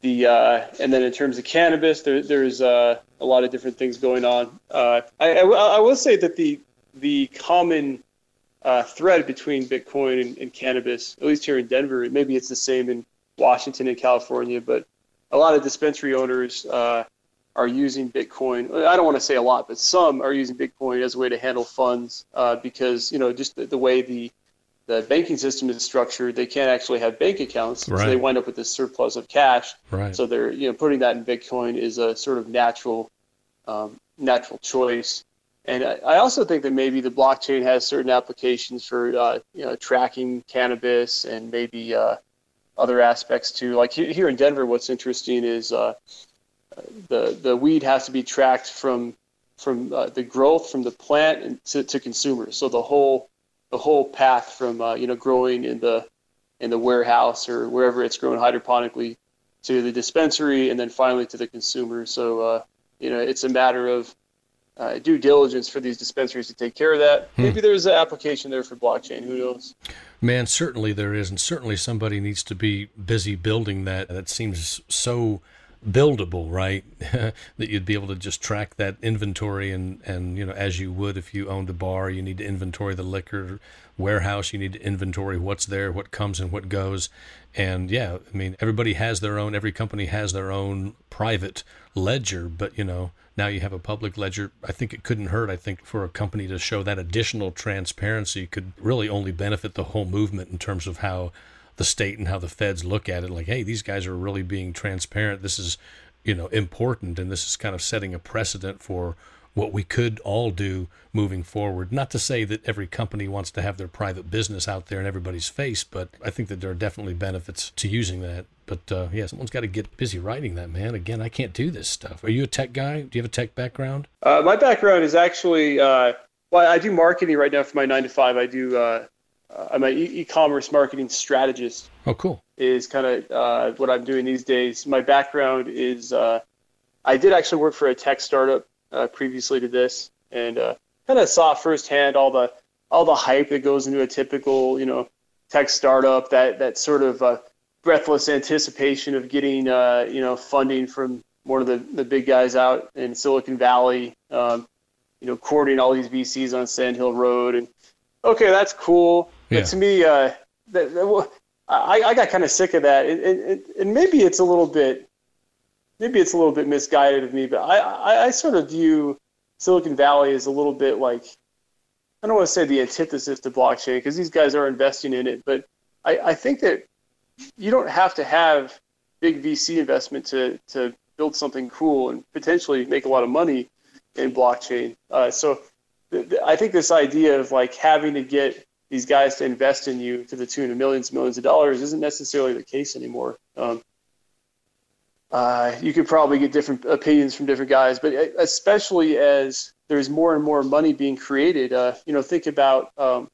the uh, and then in terms of cannabis, there, there's uh, a lot of different things going on. Uh, I, I, I, will say that the the common uh, thread between Bitcoin and, and, cannabis, at least here in Denver, maybe it's the same in Washington and California, but a lot of dispensary owners uh, are using Bitcoin. I don't want to say a lot, but some are using Bitcoin as a way to handle funds uh, because you know just the, the, way the the banking system is structured, they can't actually have bank accounts, right. so they wind up with this surplus of cash. Right. So they're you know putting that in Bitcoin is a sort of natural um, natural choice. And I also think that maybe the blockchain has certain applications for uh, you know tracking cannabis and maybe uh, other aspects too. Like here in Denver, what's interesting is uh, the the weed has to be tracked from from uh, the growth from the plant to, to consumers. So the whole the whole path from uh, you know growing in the in the warehouse or wherever it's grown hydroponically to the dispensary and then finally to the consumer. So uh, you know it's a matter of uh, due diligence for these dispensaries to take care of that. Hmm. Maybe there's an application there for blockchain. Who knows? Man, certainly there is, and certainly somebody needs to be busy building that. That seems so buildable, right? that you'd be able to just track that inventory and and you know as you would if you owned a bar, you need to inventory the liquor warehouse, you need to inventory what's there, what comes and what goes. And yeah, I mean everybody has their own every company has their own private ledger, but you know, now you have a public ledger. I think it couldn't hurt. I think for a company to show that additional transparency could really only benefit the whole movement in terms of how the state and how the feds look at it like hey these guys are really being transparent. This is you know important and this is kind of setting a precedent for what we could all do moving forward. Not to say that every company wants to have their private business out there in everybody's face but i think that there are definitely benefits to using that. But uh, yeah someone's got to get busy writing that man. Again i can't do this stuff. Are you a tech guy? Do you have a tech background? Uh, my background is actually uh, well i do marketing right now for my nine to five. I do uh, I'm an e- commerce marketing strategist. Oh, cool. Is kind of uh, what I'm doing these days. My background is uh, I did actually work for a tech startup uh, previously to this, and uh, kind of saw firsthand all the all the hype that goes into a typical you know tech startup. That that sort of uh, breathless anticipation of getting you know funding from one of the, the big guys out in Silicon Valley. Um, you know, courting all these VCs on Sand Hill Road and okay, that's cool. Yeah. But to me, uh, that, that, I, I got kind of sick of that, and, and, and, maybe it's a little bit, maybe it's a little bit misguided of me, but I, I, I sort of view Silicon Valley as a little bit like, I don't want to say the antithesis to blockchain because these guys are investing in it, but I, I think that you don't have to have big VC investment to, to build something cool and potentially make a lot of money in blockchain. Uh, so I think this idea of like having to get these guys to invest in you to the tune of millions and millions of dollars isn't necessarily the case anymore. Um, uh, you could probably get different opinions from different guys, but especially as there's more and more money being created, uh, you know, think about, um,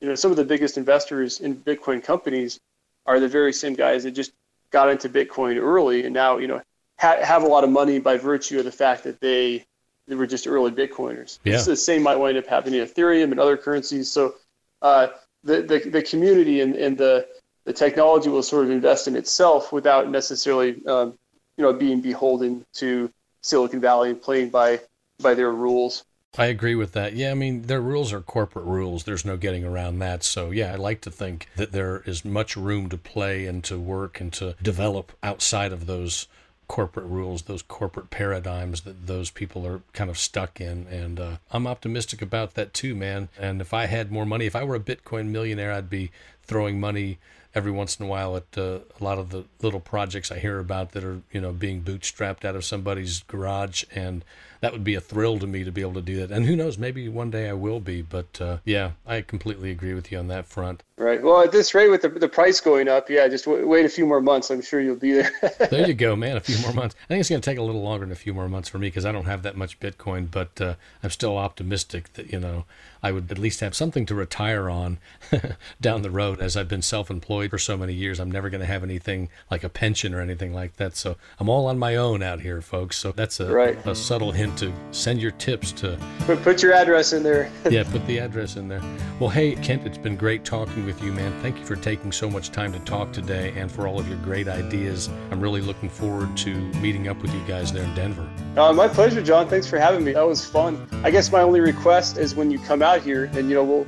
you know, some of the biggest investors in Bitcoin companies are the very same guys that just got into Bitcoin early and now, you know, ha- have a lot of money by virtue of the fact that they they were just early Bitcoiners. Yeah. the same might wind up happening in Ethereum and other currencies. So uh, the, the the community and, and the the technology will sort of invest in itself without necessarily um, you know being beholden to Silicon Valley and playing by by their rules. I agree with that. Yeah, I mean, their rules are corporate rules. There's no getting around that. So, yeah, I like to think that there is much room to play and to work and to develop outside of those corporate rules, those corporate paradigms that those people are kind of stuck in. And uh, I'm optimistic about that too, man. And if I had more money, if I were a Bitcoin millionaire, I'd be throwing money every once in a while at uh, a lot of the little projects I hear about that are, you know, being bootstrapped out of somebody's garage. And that would be a thrill to me to be able to do that. And who knows, maybe one day I will be. But uh, yeah, I completely agree with you on that front. Right. Well, at this rate, with the, the price going up, yeah, just w- wait a few more months. I'm sure you'll be there. there you go, man. A few more months. I think it's going to take a little longer than a few more months for me because I don't have that much Bitcoin, but uh, I'm still optimistic that, you know, I would at least have something to retire on down the road as I've been self employed for so many years. I'm never going to have anything like a pension or anything like that. So I'm all on my own out here, folks. So that's a, right. a subtle hint to send your tips to. Put, put your address in there. yeah, put the address in there. Well, hey, Kent, it's been great talking with you, man. Thank you for taking so much time to talk today and for all of your great ideas. I'm really looking forward to meeting up with you guys there in Denver. Uh, my pleasure, John. Thanks for having me. That was fun. I guess my only request is when you come out here, and you know we'll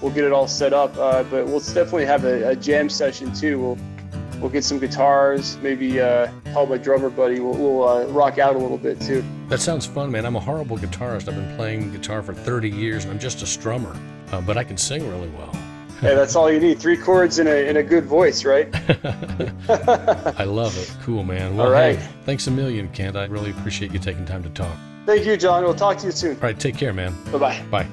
we'll get it all set up. Uh, but we'll definitely have a, a, jam session too. We'll we'll get some guitars, maybe uh, help my drummer buddy. We'll, we'll uh, rock out a little bit too. That sounds fun, man. I'm a horrible guitarist. I've been playing guitar for 30 years, and I'm just a strummer, uh, but I can sing really well. Hey, that's all you need. Three chords and a, and a good voice, right? I love it. Cool, man. Well, all right. Hey, thanks a million, Kent. I really appreciate you taking time to talk. Thank you, John. We'll talk to you soon. All right. Take care, man. Bye-bye. Bye.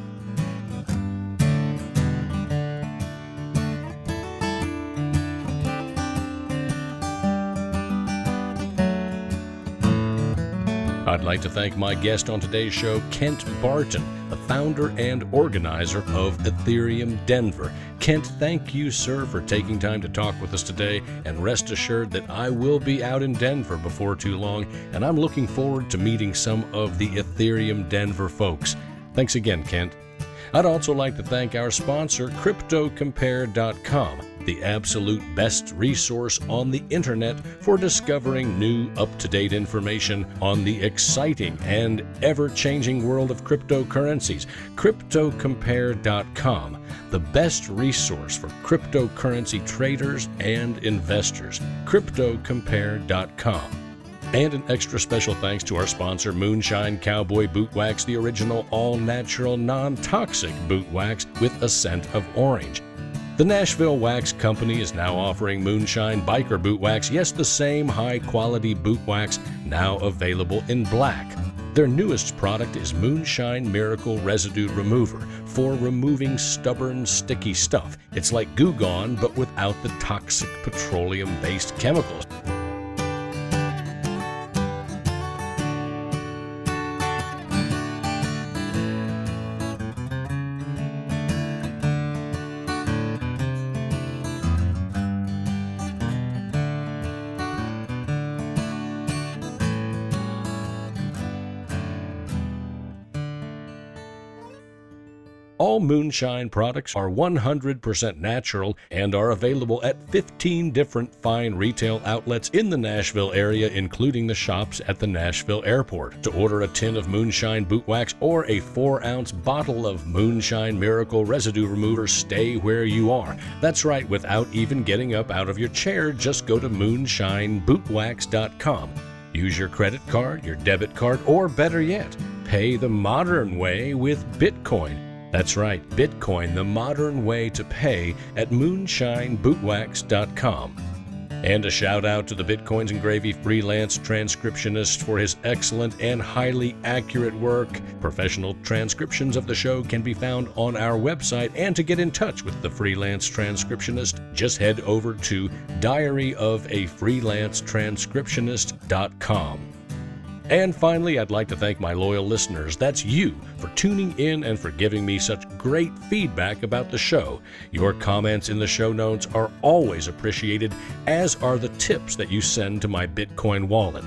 Like to thank my guest on today's show, Kent Barton, the founder and organizer of Ethereum Denver. Kent, thank you, sir, for taking time to talk with us today, and rest assured that I will be out in Denver before too long, and I'm looking forward to meeting some of the Ethereum Denver folks. Thanks again, Kent. I'd also like to thank our sponsor, CryptoCompare.com the absolute best resource on the internet for discovering new, up to date information on the exciting and ever changing world of cryptocurrencies. CryptoCompare.com, the best resource for cryptocurrency traders and investors. CryptoCompare.com. And an extra special thanks to our sponsor, Moonshine Cowboy Boot Wax, the original all natural, non toxic boot wax with a scent of orange. The Nashville Wax Company is now offering Moonshine Biker Boot Wax, yes, the same high quality boot wax, now available in black. Their newest product is Moonshine Miracle Residue Remover for removing stubborn, sticky stuff. It's like Goo Gone, but without the toxic petroleum based chemicals. All moonshine products are 100% natural and are available at 15 different fine retail outlets in the Nashville area, including the shops at the Nashville airport. To order a tin of moonshine boot wax or a 4 ounce bottle of moonshine miracle residue remover, stay where you are. That's right, without even getting up out of your chair, just go to moonshinebootwax.com. Use your credit card, your debit card, or better yet, pay the modern way with Bitcoin. That's right, Bitcoin, the modern way to pay at moonshinebootwax.com. And a shout out to the Bitcoins and Gravy freelance transcriptionist for his excellent and highly accurate work. Professional transcriptions of the show can be found on our website, and to get in touch with the freelance transcriptionist, just head over to diaryofafreelancetranscriptionist.com. And finally, I'd like to thank my loyal listeners. That's you for tuning in and for giving me such great feedback about the show. Your comments in the show notes are always appreciated, as are the tips that you send to my Bitcoin wallet.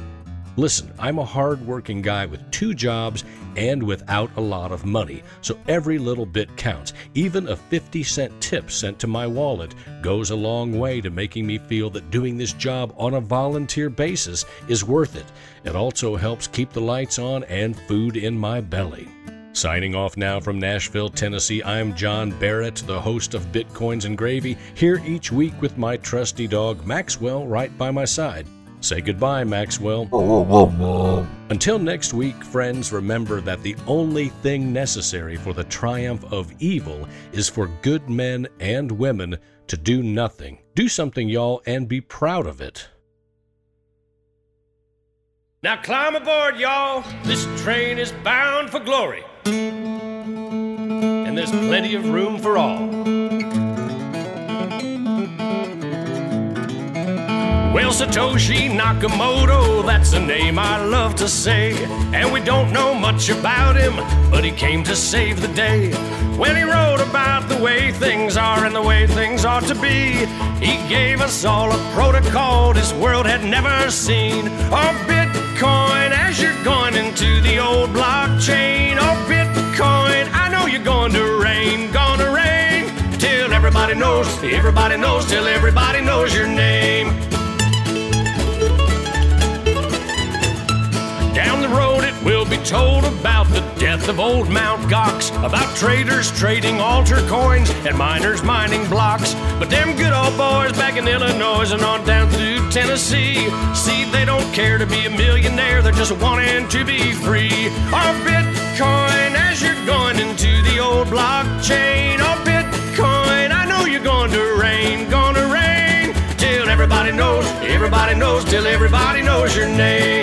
Listen, I'm a hard-working guy with two jobs and without a lot of money, so every little bit counts. Even a 50 cent tip sent to my wallet goes a long way to making me feel that doing this job on a volunteer basis is worth it. It also helps keep the lights on and food in my belly. Signing off now from Nashville, Tennessee, I'm John Barrett, the host of Bitcoins and Gravy, here each week with my trusty dog Maxwell right by my side. Say goodbye, Maxwell. Until next week, friends, remember that the only thing necessary for the triumph of evil is for good men and women to do nothing. Do something, y'all, and be proud of it. Now climb aboard, y'all. This train is bound for glory. And there's plenty of room for all. Well, Satoshi Nakamoto, that's a name I love to say. And we don't know much about him, but he came to save the day. When he wrote about the way things are and the way things ought to be, he gave us all a protocol this world had never seen. Oh, Bitcoin, as you're going into the old blockchain. Oh, Bitcoin, I know you're going to reign, gonna reign. Till everybody knows, everybody knows, till everybody knows your name. Down the road, it will be told about the death of old Mount Gox, about traders trading altar coins and miners mining blocks. But them good old boys back in Illinois and on down through Tennessee, see, they don't care to be a millionaire, they're just wanting to be free. Our Bitcoin, as you're going into the old blockchain, our Bitcoin, I know you're going to reign, gonna reign, till everybody knows, everybody knows, till everybody knows your name.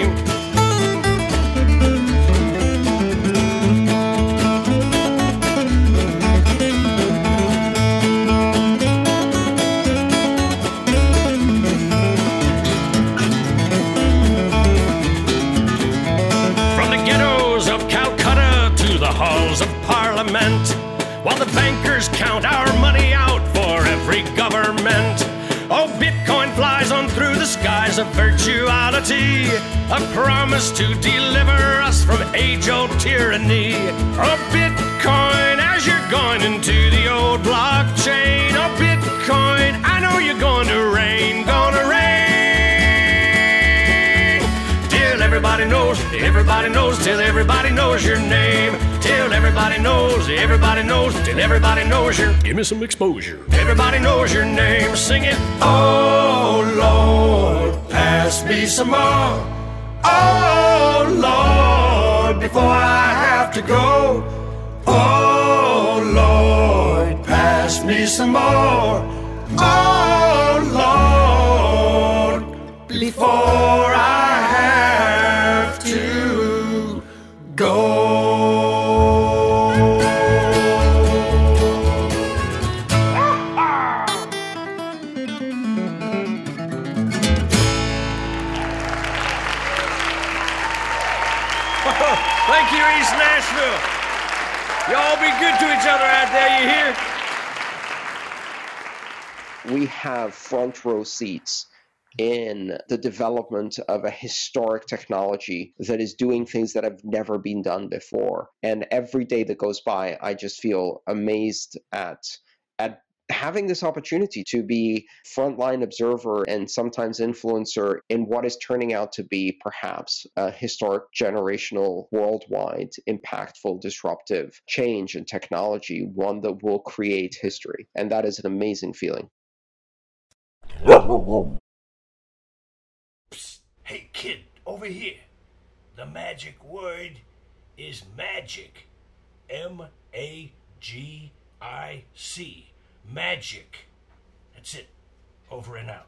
Of virtuality, a promise to deliver us from age old tyranny. Oh, Bitcoin, as you're going into the old blockchain. Oh, Bitcoin, I know you're going to reign, gonna reign. Till everybody knows, everybody knows, till everybody knows your name. Till everybody knows, everybody knows, till everybody knows your. Give me some exposure. Everybody knows your name. Sing it. Oh Lord, pass me some more. Oh Lord, before I have to go. Oh Lord, pass me some more. Oh Lord, before I have to go. To each other out there, you hear? we have front row seats in the development of a historic technology that is doing things that have never been done before. And every day that goes by, I just feel amazed at at having this opportunity to be frontline observer and sometimes influencer in what is turning out to be perhaps a historic generational worldwide impactful disruptive change in technology one that will create history and that is an amazing feeling Psst. Hey, kid, over here. The magic word is magic. M A G I C. Magic. That's it. Over and out.